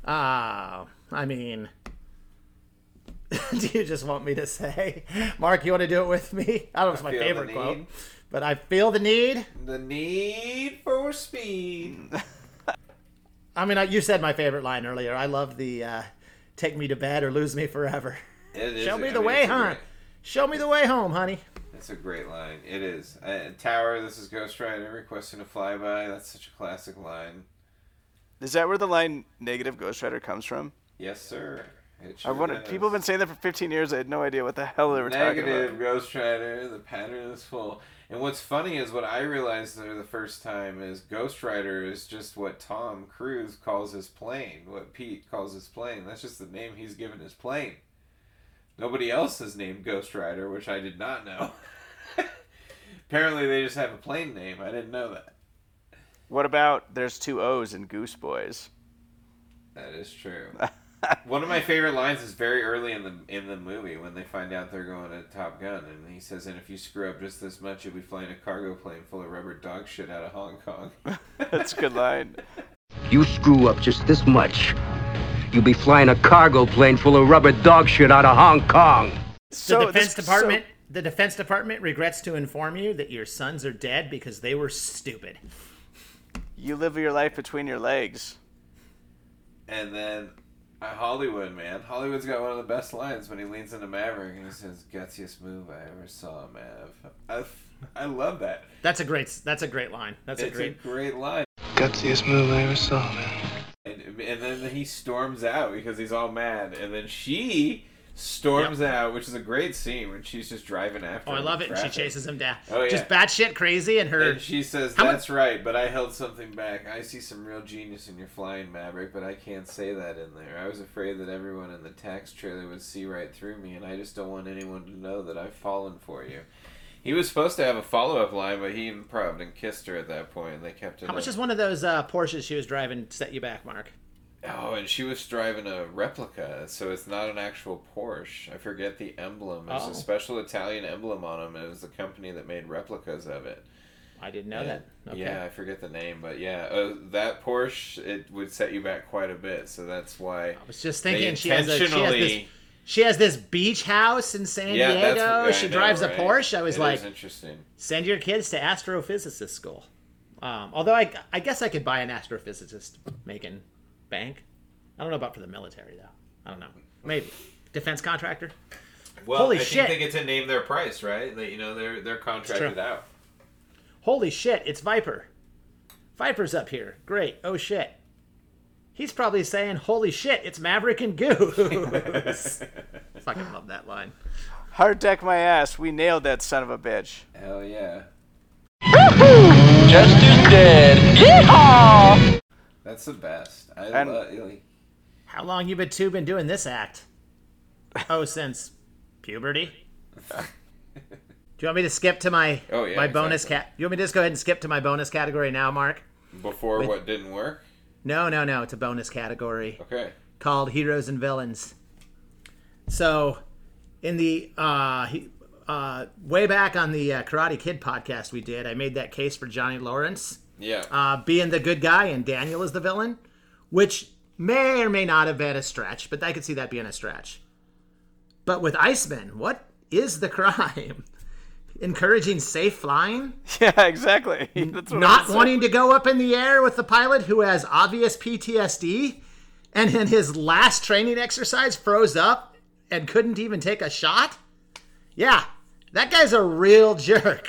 Ah, I mean, do you just want me to say, Mark? You want to do it with me? I don't know if it's my favorite quote, but I feel the need. The need for speed. I mean, you said my favorite line earlier. I love the uh, "Take me to bed or lose me forever." It is- Show me I the mean, way, it's huh? great- Show me the way home, honey. It's a great line. It is. Uh, Tower, this is Ghost Rider requesting a flyby. That's such a classic line. Is that where the line "negative Ghost Rider" comes from? Yes, sir. It I sure wonder. does. People have been saying that for 15 years. I had no idea what the hell they were talking Negative about. Ghost Rider. The pattern is full. And what's funny is what I realized for the first time is Ghost Rider is just what Tom Cruise calls his plane. What Pete calls his plane. That's just the name he's given his plane. Nobody else is named Ghost Rider, which I did not know. Apparently, they just have a plane name. I didn't know that. What about there's two O's in Goose Boys? That is true. One of my favorite lines is very early in the in the movie when they find out they're going to Top Gun, and he says, "And if you screw up just this much, you'll be flying a cargo plane full of rubber dog shit out of Hong Kong." That's a good line. You screw up just this much. You'll be flying a cargo plane full of rubber dog shit out of Hong Kong. So The So Defense this- Department. the Defense Department regrets to inform you that your sons are dead because they were stupid. So you live your life between your legs. and then uh, Hollywood, man, Hollywood's got one of the best lines when he leans into Maverick and he says, "Gutsiest move I ever saw, Mav." I I love that. That's a great. That's a great line. That's a great. It's great. a great line. Gutsiest move I ever saw, man. And, and then he storms out because he's all mad, and then she storms out, which is a great scene when she's just driving after. Oh, I love it. And she chases him down. Oh, yeah. Just batshit crazy, and her. And she says, "That's right, but I held something back. I see some real genius in your flying Maverick, but I can't say that in there. I was afraid that everyone in the TACTS trailer would see right through me, and I just don't want anyone to know that I've fallen for you." He was supposed to have a follow-up line, but he probably kissed her at that point, and they kept it. How much up. is one of those uh, Porsches she was driving set you back, Mark? Oh, and she was driving a replica, so it's not an actual Porsche. I forget the emblem. There's Oh. a special Italian emblem on them. It was the company that made replicas of it. I didn't know And- that. Okay. Yeah, I forget the name, but yeah, uh, that Porsche it would set you back quite a bit. So that's why I was just thinking she has, a, she has this she has this beach house in San Yeah, Diego. what- she know, drives right? a Porsche. I was It like, interesting. send your kids to astrophysicist school. Um, although I, I guess I could buy an astrophysicist making bank. I don't know about for the military though. I don't know. Maybe defense contractor. Well, Holy I shit. think they get to name their price, right? They, you know, they're they're contracted out. Holy shit! It's Viper. Viper's up here. Great. Oh shit. He's probably saying, "Holy shit! It's Maverick and Goose." Fucking love that line. Hard deck my ass. We nailed that son of a bitch. Hell yeah. Jester's dead. Yeehaw! That's the best. I And- love. Like, How long you been two been doing this act? Oh, since puberty. Do you want me to skip to my Oh, yeah, my bonus exactly. cat? You want me to just go ahead and skip to my bonus category now, Mark? before what didn't work. No, no, no. It's a bonus category Okay. called Heroes and Villains. So, in the uh, he, uh, way back on the uh, Karate Kid podcast we did, I made that case for Johnny Lawrence Yeah. uh, being the good guy and Daniel is the villain, which may or may not have been a stretch, but I could see that being a stretch. But with Iceman, what is the crime? Encouraging safe flying? Yeah, exactly. That's what Not wanting to go up in the air with the pilot who has obvious PTSD and in his last training exercise froze up and couldn't even take a shot? Yeah, that guy's a real jerk.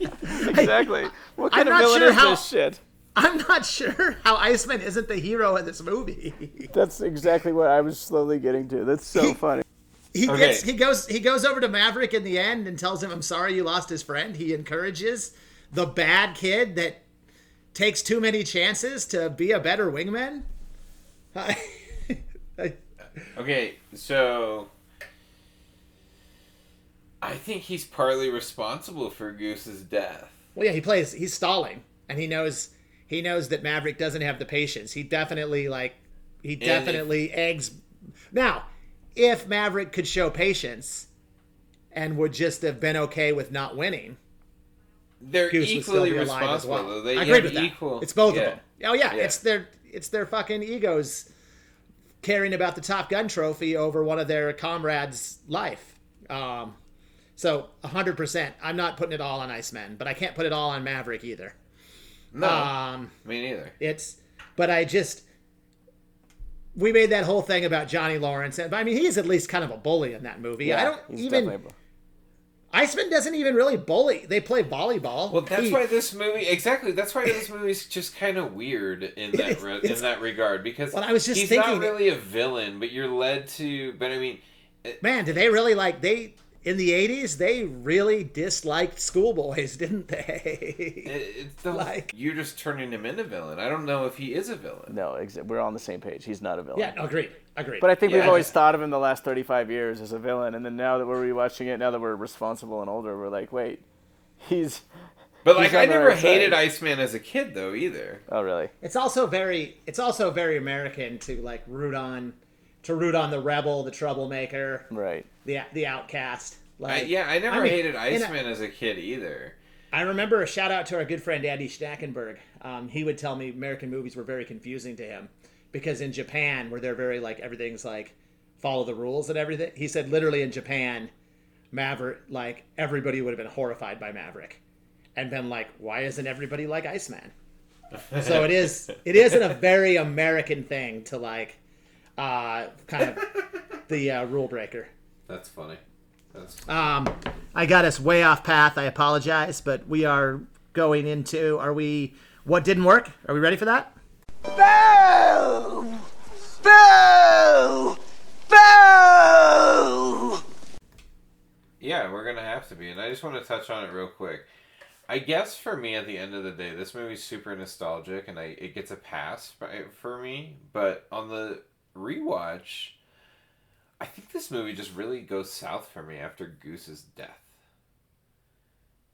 Exactly. What I'm of not villain sure is how- this shit? I'm not sure how Iceman isn't the hero of this movie. That's exactly what I was slowly getting to. That's so funny. He Okay. gets he goes he goes over to Maverick in the end and tells him, "I'm sorry you lost his friend." He encourages the bad kid that takes too many chances to be a better wingman. Okay, so I think he's partly responsible for Goose's death. Well, yeah, he plays. He's stalling, and he knows he knows that Maverick doesn't have the patience. He definitely like he if- definitely eggs. Now, if Maverick could show patience and would just have been okay with not winning, They're Goose equally be alive as responsible. well. They I agree with that. equal. It's both yeah. of them. Oh yeah, Yeah. it's their it's their fucking egos caring about the Top Gun trophy over one of their comrades' life. Um, so hundred percent. I'm not putting it all on Iceman, but I can't put it all on Maverick either. No, Um, me neither. it's but I just we made that whole thing about Johnny Lawrence, and I mean he's at least kind of a bully in that movie. I don't even. Iceman doesn't even really bully. They play volleyball. Well, that's He- why this movie exactly. That's why this movie's just kind of weird in that re- in that regard because Well, I was just he's thinking- not really a villain, but you're led to. But I mean, Man, did they really like they in the '80s? They really disliked schoolboys, didn't they? it, it's the, Like- you're just turning him into villain. I don't know if he is a villain. No, exa- we're on the same page. He's not a villain. yeah, agreed, agreed. But I think we've Yeah. always thought of him the last 35 years as a villain, and then now that we're rewatching it, now that we're responsible and older, we're like, wait, he's. But he's like, I never right side. hated Iceman as a kid though either. Oh, really? it's also very it's also very American to like root on to root on the rebel, the troublemaker, Right. the the outcast. I, yeah, I never I mean, hated in a- Iceman as a kid either. I remember a shout out to our good friend Andy Stackenberg. Um, he would tell me American movies were very confusing to him because in Japan, where they're very like everything's like follow the rules and everything, he said literally in Japan, Maverick like everybody would have been horrified by Maverick and been like, why isn't everybody like Iceman? so it is it isn't a very American thing to like uh, kind of the uh, rule breaker. That's funny. That's Um, I got us way off path. I apologize, but we are going into. Are we? What didn't work? Are we ready for that? Boo! Boo! Boo! Yeah, we're gonna have to be, and I just want to touch on it real quick. I guess for me, at the end of the day, this movie's super nostalgic, and I it gets a pass by, for me. But on the rewatch, I think this movie just really goes south for me after Goose's death,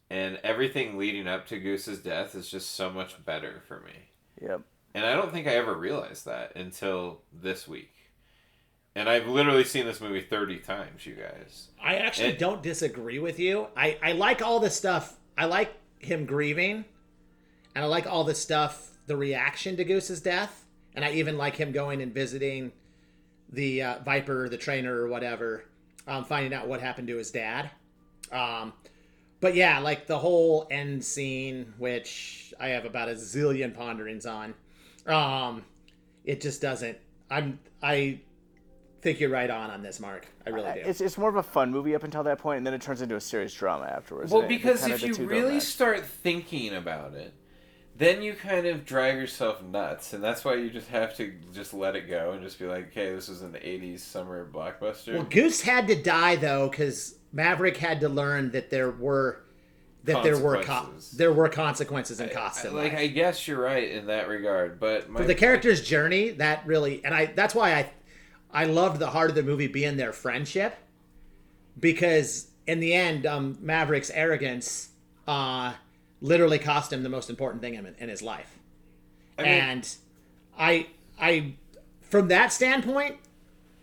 and everything leading up to Goose's death is just so much better for me. Yep. And I don't think I ever realized that until this week. And I've literally seen this movie 30 times, you guys. I actually It- don't disagree with you. I I like all the stuff. I like him grieving, and I like all the stuff. The reaction to Goose's death, and I even like him going and visiting the uh, Viper, the trainer, or whatever, um, finding out what happened to his dad. Um, but yeah, like the whole end scene, which I have about a zillion ponderings on. Um, it just doesn't. I'm. I think you're right on on this, Mark. I really do. It's, it's more of a fun movie up until that point, and then it turns into a serious drama afterwards. Well, because if you really start thinking about it, then you kind of drive yourself nuts, and that's why you just have to just let it go and just be like, "Okay, this is an '80s summer blockbuster." Well, Goose had to die though, because Maverick had to learn that there were that there were co- Consequences. there were consequences and costs in like life. I guess you're right in that regard, but my, For the character's journey, that really, and I that's why I I loved the heart of the movie being their friendship, because in the end, um, Maverick's arrogance uh, literally cost him the most important thing in, in his life, I mean- and I I from that standpoint,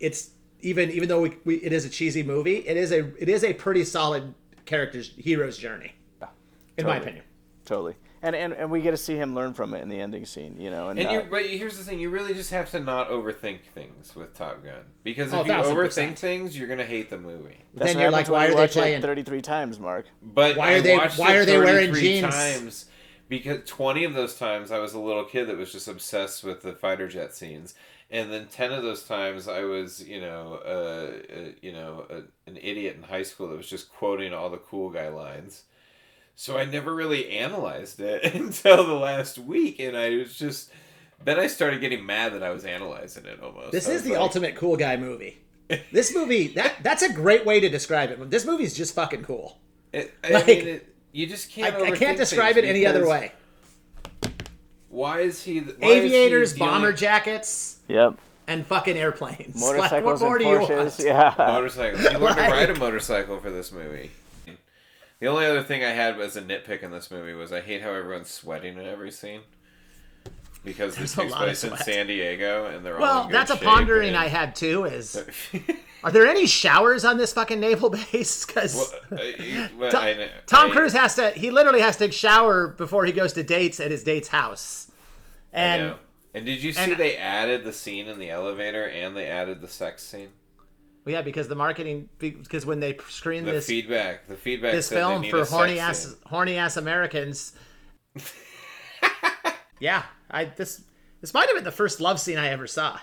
it's even even though we, we it is a cheesy movie, it is a it is a pretty solid character's hero's journey, in my opinion. Totally. And, and and we get to see him learn from it in the ending scene, you know. And, And you, but here's the thing: you really just have to not overthink things with Top Gun, because Oh, if you overthink things, you're gonna hate the movie. that's then you're like, when why you are they watch it playing- 33 times, Mark? But Why are I they- watched why it are they wearing 33 jeans? Times because twenty of those times I was a little kid that was just obsessed with the fighter jet scenes, and then ten of those times I was, you know, uh, uh, you know, uh, an idiot in high school that was just quoting all the cool guy lines. So I never really analyzed it until the last week, and I was just. Then I started getting mad that I was analyzing it almost. This I is the like- ultimate cool guy movie. This movie that that's a great way to describe it. This movie's just fucking cool. It, I Like, mean, it, you just can't. I can't describe it any other way. Why is he? the- why is he Aviators, dealing- bomber jackets, Yep. and fucking airplanes. Like, Motorcycles what more and do you want? Yeah. motorcycle. You learned Like- to ride a motorcycle for this movie. The only other thing I had as a nitpick in this movie was I hate how everyone's sweating in every scene. Because this There's a takes place in. San Diego, and they're all Well, that's a pondering and- I had too. Is are there any showers on this fucking naval base? Because Well, uh, well, Tom, I know- Tom Cruise has to. He literally has to shower before he goes to dates at his date's house. I And. And did you see and- they added the scene in the elevator and they added the sex scene? Well, yeah, because the marketing, because when they screen The this feedback, the feedback. this film for horny ass scene. horny ass Americans. yeah, I this this might have been the first love scene I ever saw.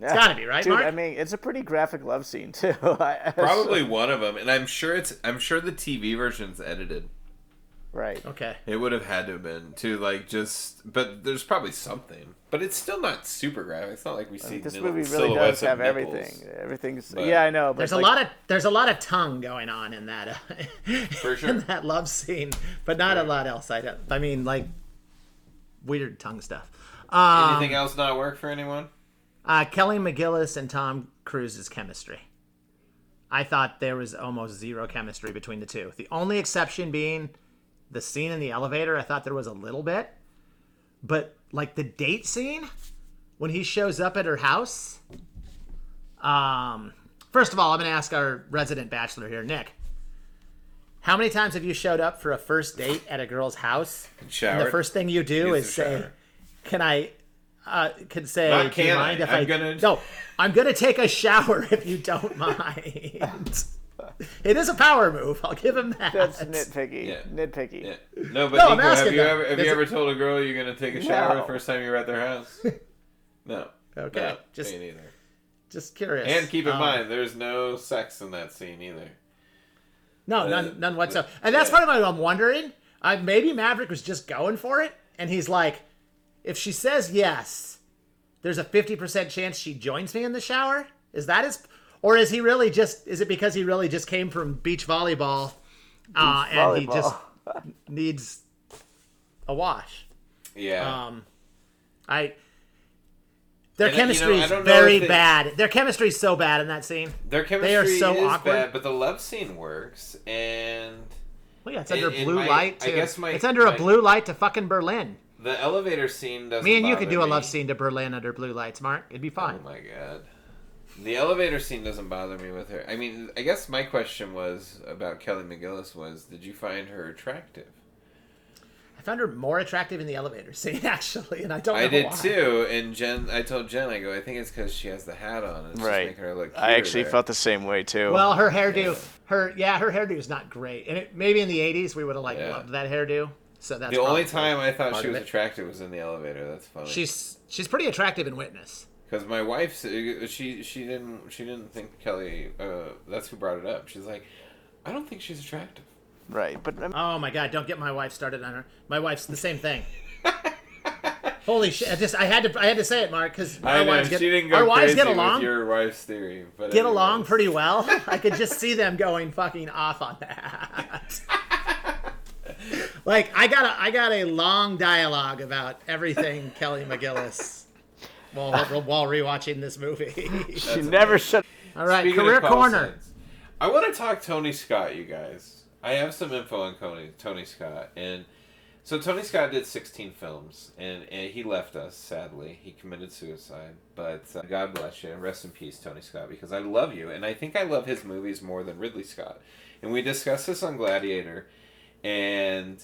It's got to be right, Dude, Mark. I mean, it's a pretty graphic love scene too. Probably one of them, and I'm sure it's. I'm sure the TV version's edited. right. okay. It would have had to have been to like just, but there's probably something. But it's still not super graphic. It's not like we see This little movie really does have nipples. everything. Everything's But- yeah, I know. But There's like, a lot of there's a lot of tongue going on in that uh, For sure. in that love scene, but not a lot else. I don't. I mean, like weird tongue stuff. Um, Anything else not work for anyone? Uh, Kelly McGillis and Tom Cruise's chemistry. I thought there was almost zero chemistry between the two. The only exception being the scene in the elevator. I thought there was a little bit, but like the date scene when he shows up at her house. Um, first of all, I'm going to ask our resident bachelor here, Nick. How many times have you showed up for a first date at a girl's house? And the first thing you do Use is say, shower. "Can I?" Uh, can say, Not "Do you mind I, if I'm I?" gonna- No, I'm gonna take a shower if you don't mind. it is a power move. I'll give him that. that's nitpicky. Yeah. Nitpicky. Yeah. No, but No, Nico, have you them. ever have Does you it- ever told a girl you're gonna take a shower No. the first time you're at their house? No. Okay, No, just- me neither. Just curious. And keep in Um, mind, there's no sex in that scene either. No, Uh, none, none whatsoever. And that's yeah. part of what I'm wondering. I, maybe Maverick was just going for it, and he's like, if she says yes, there's a 50% chance she joins me in the shower. Is that his, or is he really just? Is it because he really just came from beach volleyball, uh, and he just needs a wash? Yeah. Um, I. Their And, you know, chemistry is very if bad. Their chemistry is so bad in that scene. Their chemistry they are so is awkward. bad, but the love scene works, and Well, yeah, it's under in blue my- light. I guess my- it's under my- a blue light to fucking Berlin. the elevator scene doesn't. Me and you could bother do a love scene to Berlin under blue lights, Mark. It'd be fine. Oh my god. The elevator scene doesn't bother me with her. I mean, I guess my question was about Kelly McGillis was, did you find her attractive? I found her more attractive in the elevator scene, actually, and I don't know I did why. too, and Jen, I told Jen, I go, I think it's because she has the hat on. and It's just Right. making her look. I actually there. felt the same way too. Well, her hairdo, her yeah, her hairdo is not great, and it, maybe in the '80s we would have like Yeah. loved that hairdo. So that's the only time I thought she was attractive was in the elevator. That's funny. She's she's pretty attractive in Witness. Because my wife, she she didn't she didn't think Kelly. Uh, that's who brought it up. She's like, I don't think she's attractive. right, but um, Oh my god, don't get my wife started on her. My wife's the same thing. Holy shit! I just I had to I had to say it, Mark, because I our know wives get she didn't go our wives get along. your wife's theory, but get along pretty well. I could just see them going fucking off on that. like I got a I got a long dialogue about everything Kelly McGillis while while rewatching this movie. she never shut. All right, Speaking career corner. signs, I want to talk Tony Scott, you guys. I have some info on Tony Tony Scott, and so Tony Scott did 16 films, and, and he left us. Sadly, he committed suicide. But uh, God bless you, and rest in peace, Tony Scott, because I love you, and I think I love his movies more than Ridley Scott. And we discussed this on Gladiator, and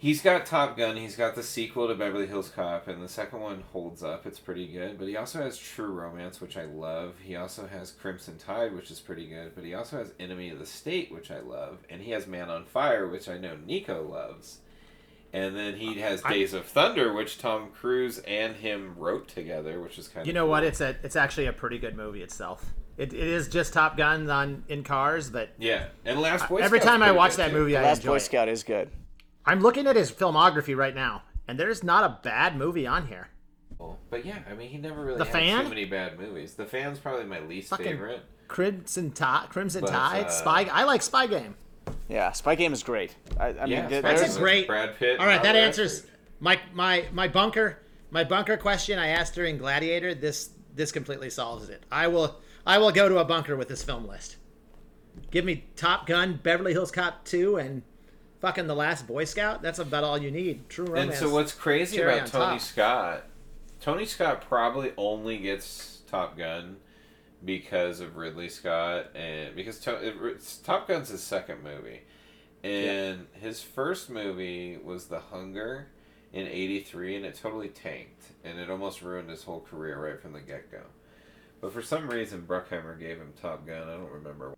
he's got Top Gun. He's got the sequel to Beverly Hills Cop, and the second one holds up. It's pretty good. But he also has True Romance, which I love. He also has Crimson Tide, which is pretty good. But he also has Enemy of the State, which I love, and he has Man on Fire, which I know Nico loves. And then he has Days of Thunder, which Tom Cruise and him wrote together, which is kind of You know what? It's a it's actually a pretty good movie itself. It, it is just Top Gun on in cars, but yeah. And Last Boy Scout every time I watch that too. movie, The I Last enjoy Boy. Scout is good. I'm looking at his filmography right now, and there's not a bad movie on here. But yeah, I mean, he never really The had Fan? too many bad movies. The Fan's probably my least Fucking favorite. Crimson Tide, Crimson But, Tide, uh, Spy. I like Spy Game. Yeah, Spy Game is great. I, I mean, Yeah, there- Spy That's there's a great. Brad Pitt All right, and that Robert answers my my my bunker my bunker question I asked during Gladiator. This this completely solves it. I will I will go to a bunker with this film list. Give me Top Gun, Beverly Hills Cop two, and fucking The Last Boy Scout. That's about all you need. True romance. And so what's crazy cherry about on Tony top. Scott? Tony Scott probably only gets Top Gun because of Ridley Scott and because to, it, it's- Top Gun's his second movie, and his first movie was The Hunger in '83, and it totally tanked, and it almost ruined his whole career right from the get go. But for some reason, Bruckheimer gave him Top Gun. I don't remember.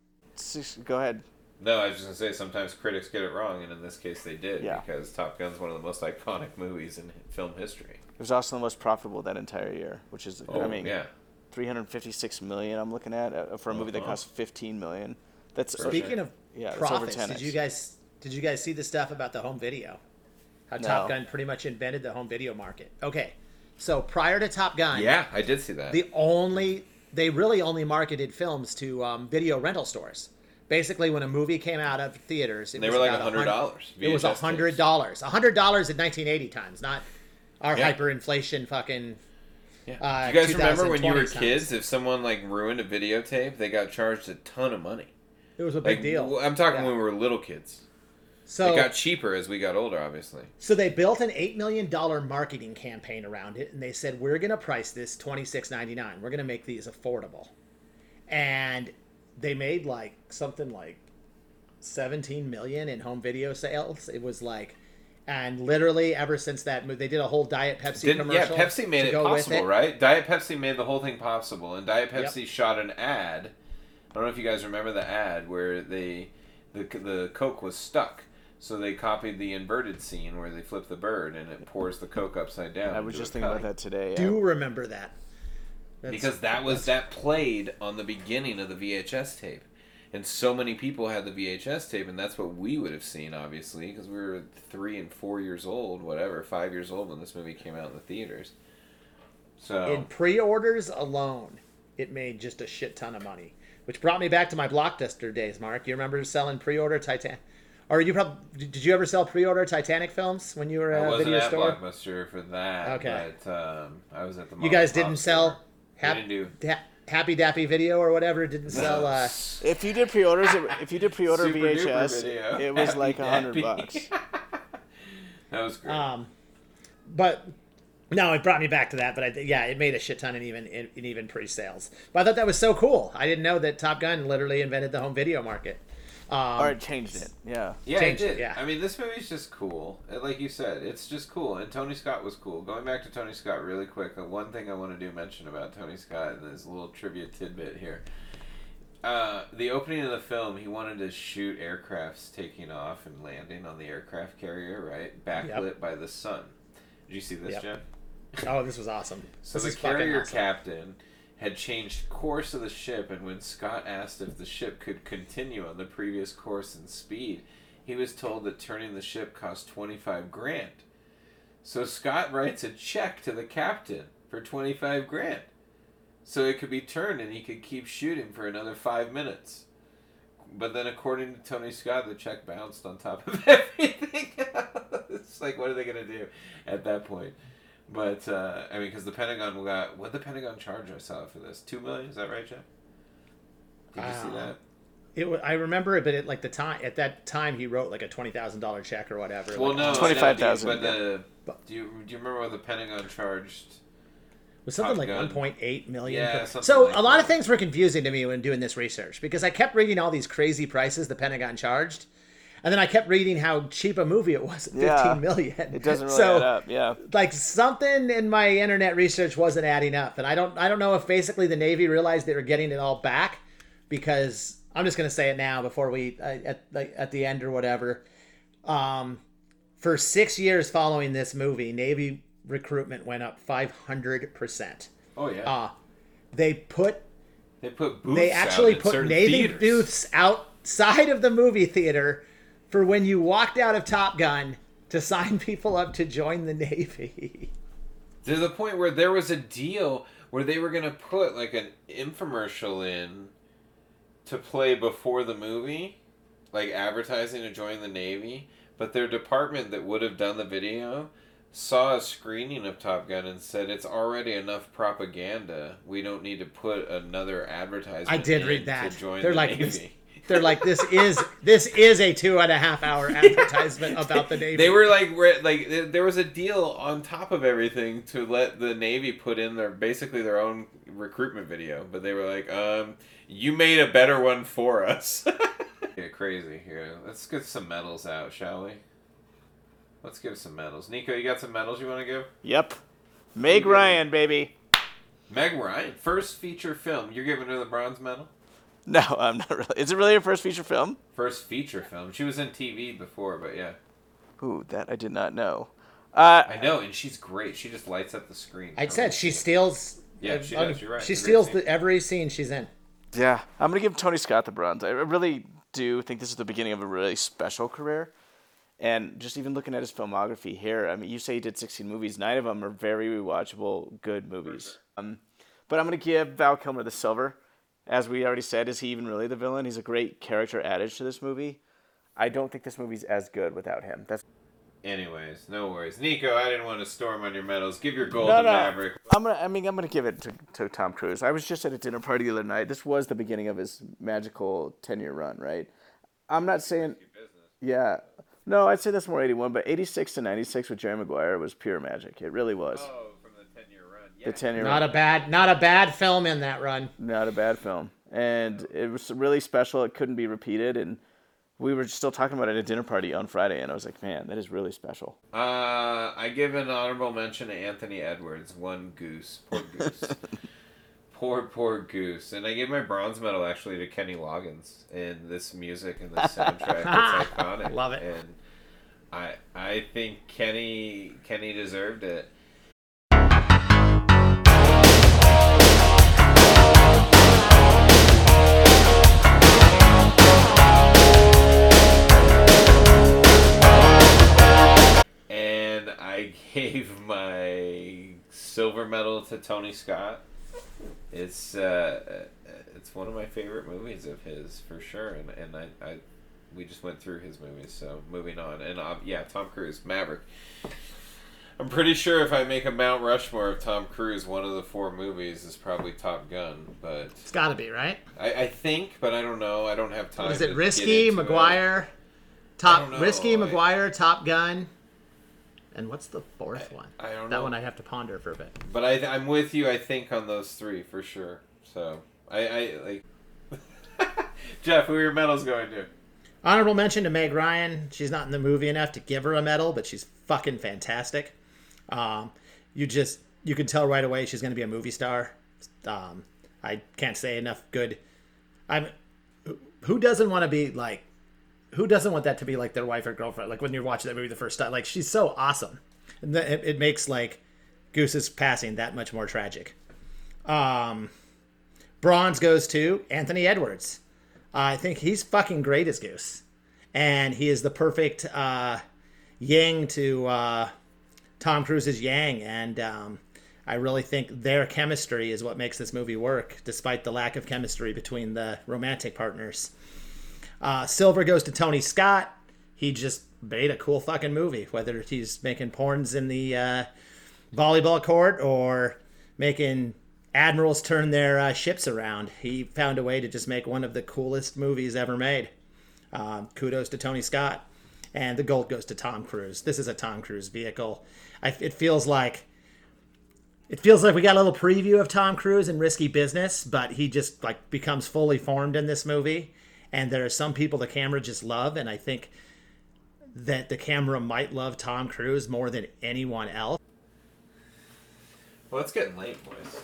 Go ahead. No, I was just gonna say sometimes critics get it wrong, and in this case they did Yeah. because Top Gun's one of the most iconic movies in film history. It was also the most profitable that entire year, which is, Oh, I mean, yeah. 356 million. I'm looking at uh, for a movie that Uh-huh. cost 15 million. That's Speaking of yeah, that's over profits, 10x. did you guys did you guys see the stuff about the home video? How No. Top Gun pretty much invented the home video market. Okay, so prior to Top Gun, Yeah, I did see that. the only they really only marketed films to um, video rental stores. Basically, when a movie came out of theaters, it They was were like a $100 It was a hundred dollars. A hundred dollars in 1980 times, not our Yeah. hyperinflation fucking. Yeah. Uh, Do you guys remember when you were times. kids? If someone like ruined a videotape, they got charged a ton of money. It was a big Like, deal. I'm talking Yeah. when we were little kids. So it got cheaper as we got older, obviously. So they built an eight million dollar marketing campaign around it, and they said we're going to price this twenty six ninety nine. We're going to make these affordable, and they made like something like seventeen million in home video sales. It was like, and literally ever since that, mo- they did a whole Diet Pepsi Didn't, yeah. Pepsi made it possible, it. right? Diet Pepsi made the whole thing possible, and Diet Yep. Pepsi shot an ad. I don't know if you guys remember the ad where they the the Coke was stuck, so they copied the inverted scene where they flip the bird and it pours the Coke upside down. I was just a thinking about that today. Do remember that? That's- because that was that played on the beginning of the VHS tape, and so many people had the VHS tape, and that's what we would have seen, obviously, because we were three and four years old, whatever, five years old when this movie came out in the theaters. So in pre-orders alone, it made just a shit ton of money, which brought me back to my Blockbuster days. Mark, you remember selling pre-order Titanic? Or you probably did you ever sell pre-order Titanic films when you were I at a wasn't video at store? Blockbuster for that. Okay. But um, I was at the. You guys didn't store. sell Hap- didn't do. Da- Happy Dappy Video or whatever. Didn't sell. Uh, If you did pre-orders, if you did pre-order VHS, it was like a hundred bucks. That was great. um, but no, it brought me back to that. But I, yeah, it made a shit ton in even in, in even pre-sales. But I thought that was so cool. I didn't know that Top Gun literally invented the home video market. Um, or it changed it. Yeah. Yeah, it changed it, did. yeah. I mean, this movie's just cool. Like you said, it's just cool. And Tony Scott was cool. Going back to Tony Scott really quick, the one thing I want to do mention about Tony Scott, and this little trivia tidbit here. Uh, the opening of the film, he wanted to shoot aircrafts taking off and landing on the aircraft carrier, right? Backlit Yep. by the sun. Did you see this, Yep. Jeff? oh, this was awesome. So this the is fucking carrier awesome. captain had changed course of the ship, and when Scott asked if the ship could continue on the previous course and speed, he was told that turning the ship cost twenty five grand. So Scott writes a check to the captain for twenty five grand, so it could be turned and he could keep shooting for another five minutes. But then, according to Tony Scott, the check bounced on top of everything. it's like, what are they gonna do at that point? But uh, I mean, because the Pentagon got what the Pentagon charge I saw for this two million. Is that right, Jeff? Did you see that? It wa- I remember it, but at like the time at that time he wrote like a twenty thousand dollar check or whatever. Well, like, no, 25,000, But yeah. the do you do you remember what the Pentagon charged? was something Top like Gun. one point eight million. Yeah, per- so like a lot of things were confusing to me when doing this research because I kept reading all these crazy prices the Pentagon charged, and then I kept reading how cheap a movie it was at fifteen Yeah. million. It doesn't really so, add up. Yeah. like something in my internet research wasn't adding up and i don't i don't know if basically the navy realized they were getting it all back because i'm just going to say it now before we uh, at at the end or whatever um for 6 years following this movie navy recruitment went up 500% Oh yeah, uh they put they put booths they actually in put navy theaters. booths outside of the movie theater for when you walked out of top gun to sign people up to join the navy to the point where there was a deal where they were gonna put like an infomercial in to play before the movie, like advertising to join the Navy. But their department that would have done the video saw a screening of Top Gun and said it's already enough propaganda. We don't need to put another advertisement. I did read that. To join They're the like Navy. This, they're like this is this is a two and a half hour advertisement about the Navy. They were like, re- like there was a deal on top of everything to let the Navy put in their basically their own recruitment video, but they were like, um, you made a better one for us. Get crazy here. Let's get some medals out, shall we? Let's give some medals. Nico, you got some medals you want to give? Yep. Meg Ryan, baby. Meg Ryan, first feature film. You're giving her the bronze medal. No, I'm not really. Is it really her first feature film? First feature film. She was in TV before, but yeah, Ooh, that I did not know. Uh, I know, and she's great. She just lights up the screen. I said she steals Yeah, she Uh, does. You're right. She It's great steals scene. the, every scene she's in. Yeah, I'm gonna give Tony Scott the bronze. I really do think this is the beginning of a really special career. And just even looking at his filmography here, I mean, you say he did 16 movies. Nine of them are very rewatchable, good movies. Um, but I'm gonna give Val Kilmer the silver. As we already said, is he even really the villain? He's a great character added to this movie. I don't think this movie's as good without him. That's Anyways, no worries. Nico, I didn't want to storm on your medals. Give your gold no, to no. Maverick. I'm gonna. I mean, I'm gonna give it to, to Tom Cruise. I was just at a dinner party the other night. This was the beginning of his magical ten year run, right? I'm not saying. Yeah. No, I'd say that's more 81, but 86 to 96 with Jerry Maguire was pure magic. It really was. Oh, from the 10 year. The 10 year Not a bad, not a bad film in that run. Not a bad film. And it was really special. It couldn't be repeated. And we were still talking about it at a dinner party on Friday. And I was like, man, that is really special. Uh, I give an honorable mention to Anthony Edwards. One goose. Poor goose. poor, poor goose. And I gave my bronze medal actually to Kenny Loggins in this music and this soundtrack. it's iconic. Love it. And I, I think Kenny, Kenny deserved it. Gave my silver medal to Tony Scott. It's uh, it's one of my favorite movies of his for sure, and and I, I we just went through his movies, so moving on, and uh, yeah, Tom Cruise, Maverick. I'm pretty sure if I make a Mount Rushmore of Tom Cruise, one of the four movies is probably Top Gun, but It's got to be right. I, I think, but I don't know. I don't have time. To it Risky. Maguire, Top. Risky, Maguire, Top Gun, and what's the fourth one? I don't That know. one I have to ponder for a bit. But I, I'm with you. I think on those three for sure. So I, I like. Jeff, who are your medals going to? Honorable mention to Meg Ryan. She's not in the movie enough to give her a medal, but she's fucking fantastic. Um, you just you can tell right away she's going to be a movie star. Um, I can't say enough good. I'm. Who doesn't want to be like? Who doesn't want that to be like their wife or girlfriend? Like when you're watching that movie the first time, like she's so awesome, and it, it makes like Goose's passing that much more tragic. Um, bronze goes to Anthony Edwards. I think he's fucking great as Goose, and he is the perfect uh, Yang to uh, Tom Cruise's Yang, and um, I really think their chemistry is what makes this movie work, despite the lack of chemistry between the romantic partners. Uh, Silver goes to Tony Scott. He just made a cool fucking movie, whether he's making porns in the uh, volleyball court or making admirals turn their uh, ships around. He found a way to just make one of the coolest movies ever made. Um, kudos to Tony Scott. And the gold goes to Tom Cruise. This is a Tom Cruise vehicle. I, it feels like it feels like we got a little preview of Tom Cruise in Risky Business, but he just like becomes fully formed in this movie. And there are some people the camera just love, and I think that the camera might love Tom Cruise more than anyone else. Well, it's getting late, boys.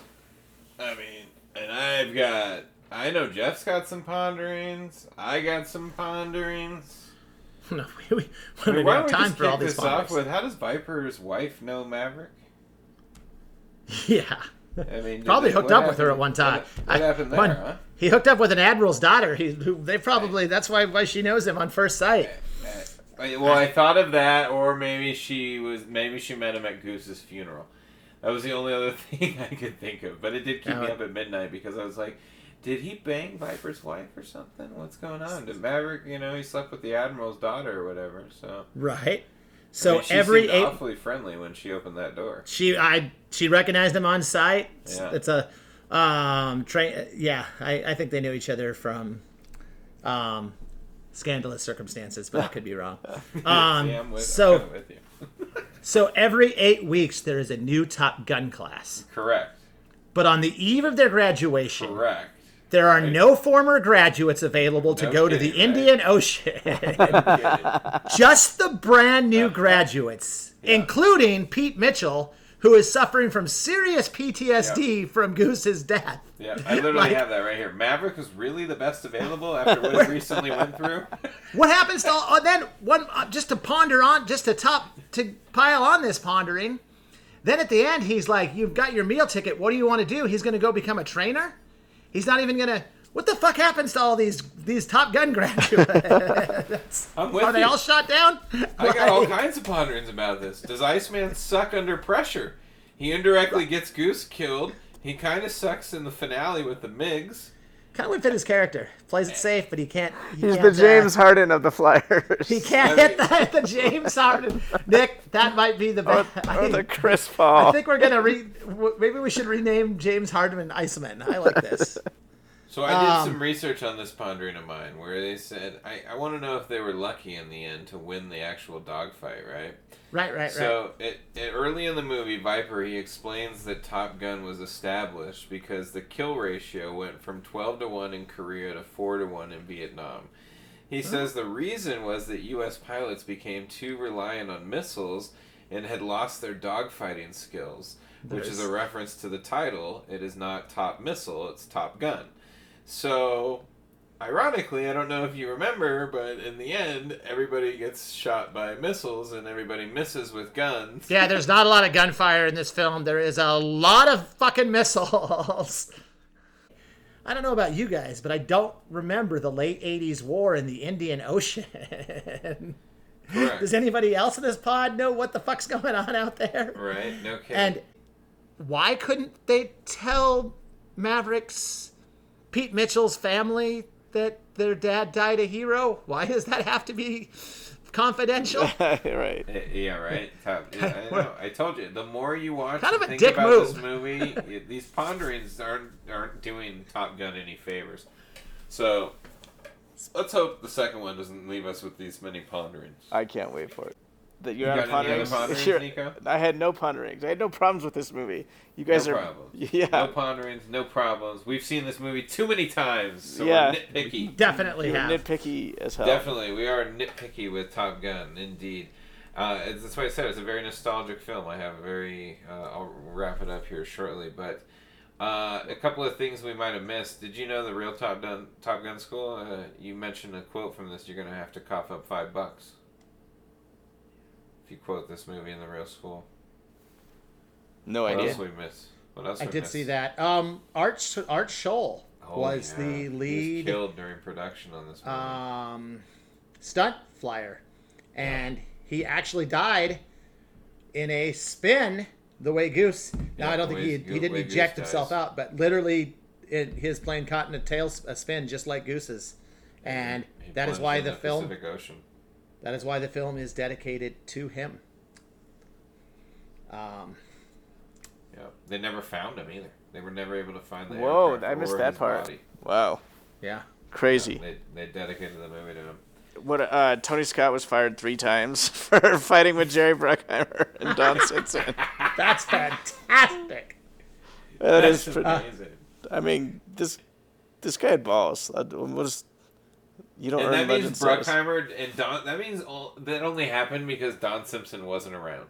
I mean, and I've got. I know Jeff's got some ponderings. I got some ponderings. No, we, we, I we mean, don't have time for all these this off ponderings. with how does Viper's wife know Maverick? Yeah. I mean, probably hooked up with her at one time. What, what happened there, one- huh? He hooked up with an admiral's daughter. He, who they probably that's why why she knows him on first sight. Well, I thought of that, or maybe she was maybe she met him at Goose's funeral. That was the only other thing I could think of. But it did keep me uh-huh. up at midnight because I was like, did he bang Viper's wife or something? What's going on? Did Maverick, you know, he slept with the admiral's daughter or whatever? So Right. I So mean, she every eight, awfully friendly when she opened that door. she I she recognized him on sight. It's, Yeah. it's a um train. Yeah, I, I think they knew each other from um scandalous circumstances, but I could be wrong. Um, See, I'm with, so I'm with you. so every eight weeks there is a new Top Gun class, Correct. but on the eve of their graduation, Correct. There are no former graduates available to No go to kidding, the right? Indian Ocean. Just the brand new graduates, including Pete Mitchell, who is suffering from serious PTSD from Goose's death. Yeah, I literally Like- have that right here. Maverick was really the best available after what he recently went through. What happens to oh, then one uh, just to ponder on just to top to pile on this pondering? Then at the end, he's like, "You've got your meal ticket. What do you want to do?" He's going to go become a trainer. He's not even to. What the fuck happens to all these these Top Gun graduates? I'm with Are they all shot down? I got all kinds of ponderings about this. Does Iceman suck under pressure? He indirectly gets Goose killed. He kind of sucks in the finale with the MiGs. Kind of would fit his character. Plays it safe, but he can't. He He's can't, the uh, James Harden of the Flyers. He can't hit the, the James Harden. Nick, that might be the Or, best. or the Chris Paul. I think we're gonna re. Maybe we should rename James Harden Iceman. I like this. So I did Um, some research on this pondering of mine, where they said I, I want to know if they were lucky in the end to win the actual dogfight, right? Right, right, right. So it, it, early in the movie, Viper he explains that Top Gun was established because the kill ratio went from twelve to one in Korea to four to one in Vietnam. He says the reason was that U.S. pilots became too reliant on missiles and had lost their dogfighting skills, which is a reference to the title. It is not Top Missile; it's Top Gun. So, ironically, I don't know if you remember, but in the end, everybody gets shot by missiles and everybody misses with guns. Yeah, there's not a lot of gunfire in this film. There is a lot of fucking missiles. I don't know about you guys, but I don't remember the late 80s war in the Indian Ocean. Correct. Does anybody else in this pod know what the fuck's going on out there? Right? No kidding. And why couldn't they tell Mavericks, Pete Mitchell's family, that their dad died a hero? Why does that have to be confidential? right. Eh, Yeah, right. Top, I, know. I told you. The more you watch, Kind of a think dick about move. this movie, these ponderings aren't aren't doing Top Gun any favors. So let's hope the second one doesn't leave us with these many ponderings. I can't wait for it. That You you're out of got any other ponderings. ponderings, Nico? I had no ponderings. I had no problems with this movie. You guys no are problems. yeah. No ponderings, no problems. We've seen this movie too many times, so Yeah. we're nitpicky. Definitely You're have. nitpicky as hell. Definitely, we are nitpicky with Top Gun, indeed. Uh, that's why I said it's a very nostalgic film. I have a very. Uh, I'll wrap it up here shortly, but uh, a couple of things we might have missed. Did you know the real Top Gun Top Gun school? Uh, you mentioned a quote from this. You're going to have to cough up five bucks if you quote this movie in the real school. No what idea. else we miss? What else? I did miss? see that. Um, Art Art Scholl Oh, was yeah. the He was lead killed during production on this movie. um, stunt flyer, and he actually died in a spin the way Goose. Now Yeah, I don't think he way- he didn't eject himself dies. out, but literally, it, his plane caught in a tail a spin just like Goose's, and He that is why in the film Pacific Ocean. That is why the film is dedicated to him. Um, Yeah, they never found him either. They were never able to find the Whoa, I missed that part. body. Wow. Yeah. Crazy. They, they dedicated the movie to him. What uh, Tony Scott was fired three times for fighting with Jerry Bruckheimer and Don Simpson. That's fantastic. That That's is pretty. amazing. I mean, this this guy had balls. Uh, What is? You don't and earn that means status. Bruckheimer and Don. That means all, that only happened because Don Simpson wasn't around.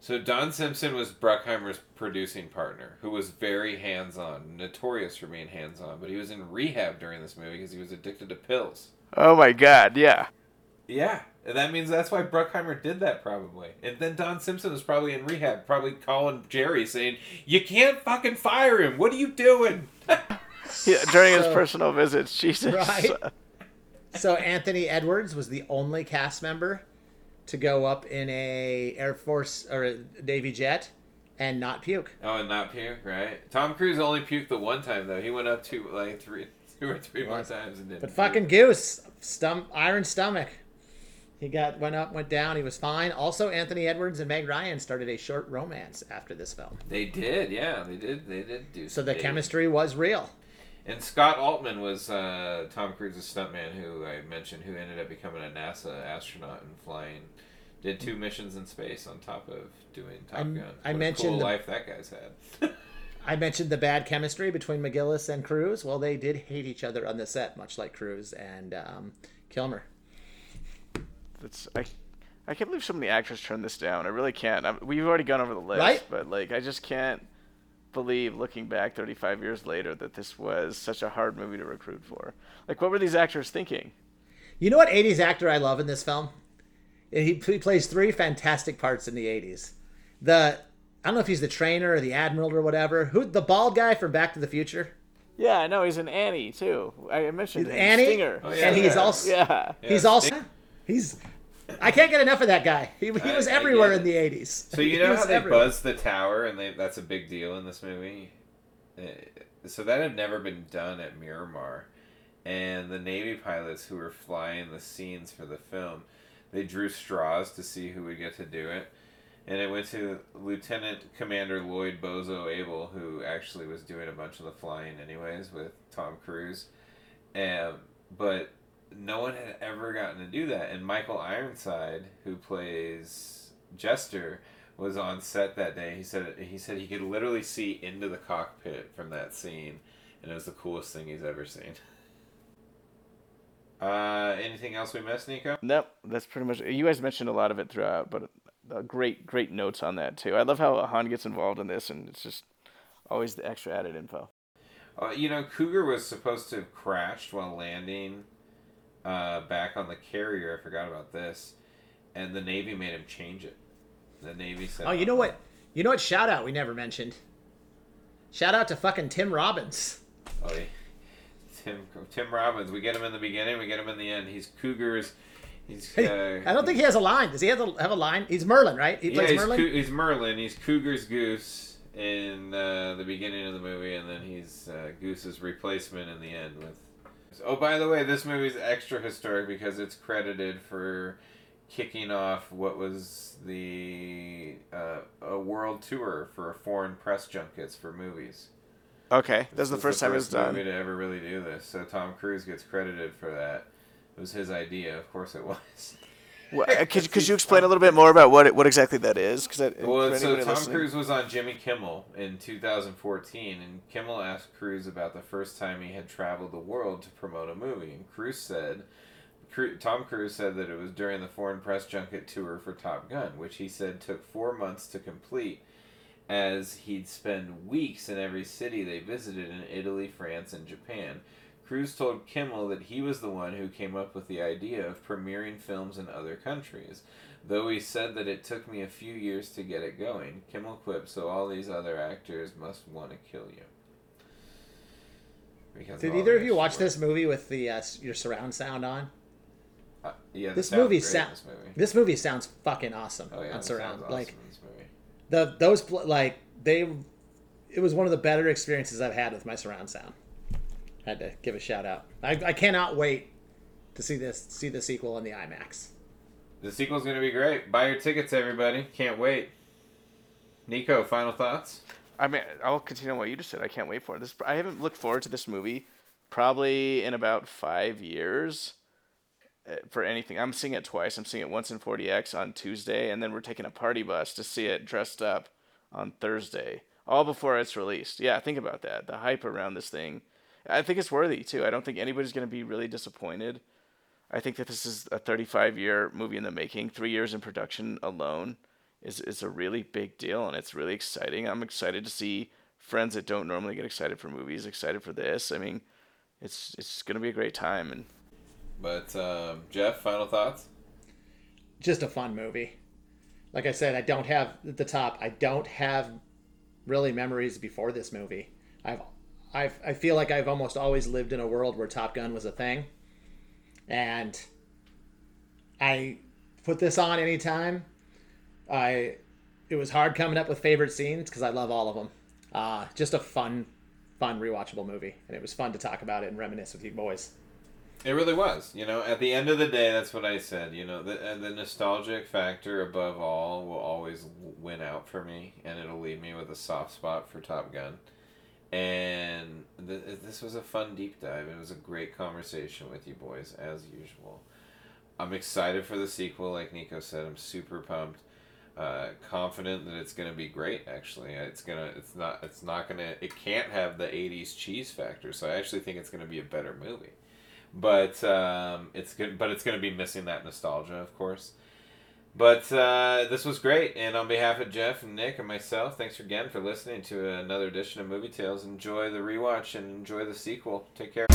So Don Simpson was Bruckheimer's producing partner, who was very hands-on, notorious for being hands-on. But he was in rehab during this movie because he was addicted to pills. Oh my God! Yeah. Yeah, and that means that's why Bruckheimer did that probably. And then Don Simpson was probably in rehab, probably calling Jerry saying, "You can't fucking fire him. What are you doing?" Yeah, during his personal visits, Jesus. Right. So Anthony Edwards was the only cast member to go up in a Air Force or a Navy jet and not puke. Oh, and not puke, right? Tom Cruise only puked the one time though. He went up two like three, two or three more times and didn't. But puke. fucking Goose, stum- iron stomach. He got went up, went down. He was fine. Also, Anthony Edwards and Meg Ryan started a short romance after this film, They did, yeah, they did. They did do. so the dating. chemistry was real. And Scott Altman was uh, Tom Cruise's stuntman, who I mentioned, who ended up becoming a NASA astronaut and flying. Did two missions in space on top of doing Top I'm- Gun. I What a mentioned cool the- life that guy's had. I mentioned the bad chemistry between McGillis and Cruise. Well, they did hate each other on the set, much like Cruise and um, Kilmer. That's I. I can't believe so many actors turned this down. I really can't. I'm, we've already gone over the list, Right? but like, I just can't believe, looking back 35 years later, that this was such a hard movie to recruit for. Like, what were these actors thinking? You know what 80s actor I love in this film? He, he plays three fantastic parts in the 80s. the I don't know if he's the trainer or the admiral or whatever. Who the bald guy from Back to the Future? Yeah, I know he's an Annie too. I mentioned him. Annie, Stinger. Oh, and he's oh, also Yeah. he's also he's. I can't get enough of that guy. He, he was I- I everywhere in the '80s. So you know how they everywhere. buzz the tower, and they, that's a big deal in this movie. Uh, So that had never been done at Miramar, and the Navy pilots who were flying the scenes for the film, they drew straws to see who would get to do it, and it went to Lieutenant Commander Lloyd Bozo Abel, who actually was doing a bunch of the flying anyways with Tom Cruise, and but no one had ever gotten to do that. And Michael Ironside, who plays Jester, was on set that day. He said he said he could literally see into the cockpit from that scene, and it was the coolest thing he's ever seen. Uh, anything else we missed, Nico? Nope, that's pretty much. You guys mentioned a lot of it throughout, but uh, great, great notes on that too. I love how Han gets involved in this, and it's just always the extra added info. Uh, you know, Cougar was supposed to have crashed while landing uh, back on the carrier. I forgot about this, and the Navy made him change it. The Navy said, Oh, you know what? You know what? Shout out we never mentioned. Shout out to fucking Tim Robbins. Oh, yeah. Tim Tim Robbins. We get him in the beginning. We get him in the end. He's Cougars. He's. Uh, I don't think he has a line. Does he have a, have a line? He's Merlin, right? He yeah, he's, Merlin. Coo- he's Merlin. He's Cougar's Goose in uh, the beginning of the movie, and then he's uh, Goose's replacement in the end. With. Oh, by the way, this movie's extra historic because it's credited for kicking off what was the uh, a world tour for foreign press junkets for movies. Okay, that's the first time it was done. movie to ever really do this. So Tom Cruise gets credited for that. It was his idea, of course it was. Well, uh, could, could you explain a little bit more about what it, what exactly that is? Because Well, so Tom Cruise was on Jimmy Kimmel in 2014, and Kimmel asked Cruise about the first time he had traveled the world to promote a movie, and Cruise said, Tom Cruise said that it was during the foreign press junket tour for Top Gun, which he said took four months to complete, as he'd spend weeks in every city they visited in Italy, France, and Japan. Cruise told Kimmel that he was the one who came up with the idea of premiering films in other countries. Though he said that it took me a few years to get it going, Kimmel quipped, so all these other actors must want to kill you. Because Did all either of you watch this movie with the uh, your surround sound on? Uh, yeah, This sound's movie sounds. This movie. This movie sounds fucking awesome Oh, yeah, on surround. awesome like the those pl- like they, it was one of the better experiences I've had with my surround sound. Had to give a shout out. I, I cannot wait to see this see the sequel in the IMAX. The sequel's going to be great. Buy your tickets, everybody. Can't wait. Nico, final thoughts? I mean, I'll continue on what you just said. I can't wait for it. This I haven't looked forward to this movie probably in about five years uh, for anything. I'm seeing it twice. I'm seeing it once in 4DX on Tuesday, and then we're taking a party bus to see it dressed up on Thursday, all before it's released. Yeah, think about that. The hype around this thing. I think it's worthy too. I don't think anybody's going to be really disappointed. I think that this is a 35 year movie in the making. Three years in production alone is is a really big deal, and it's really exciting. I'm excited to see friends that don't normally get excited for movies excited for this. I mean, it's it's going to be a great time, and But, um, Jeff, final thoughts? Just a fun movie. Like I said, I don't have at the top. I don't have really memories before this movie. I've I've I feel like I've almost always lived in a world where Top Gun was a thing, and I put this on anytime. I it was hard coming up with favorite scenes because I love all of them. Uh, just a fun, fun rewatchable movie, and it was fun to talk about it and reminisce with you boys. It really was. You know, at the end of the day, that's what I said. You know, the, uh, the nostalgic factor above all will always win out for me, and it'll leave me with a soft spot for Top Gun. And th- this was a fun deep dive. It was a great conversation with you boys, as usual. I'm excited for the sequel, like Nico said. I'm super pumped. Uh, confident that it's gonna be great. Actually, it's gonna. It's not. It's not gonna. It can't have the '80s cheese factor. So I actually think it's gonna be a better movie but um, it's good. But it's going to be missing that nostalgia, of course. But uh, this was great, and on behalf of Jeff and Nick and myself, thanks again for listening to another edition of Movie Tales. Enjoy the rewatch and enjoy the sequel. Take care.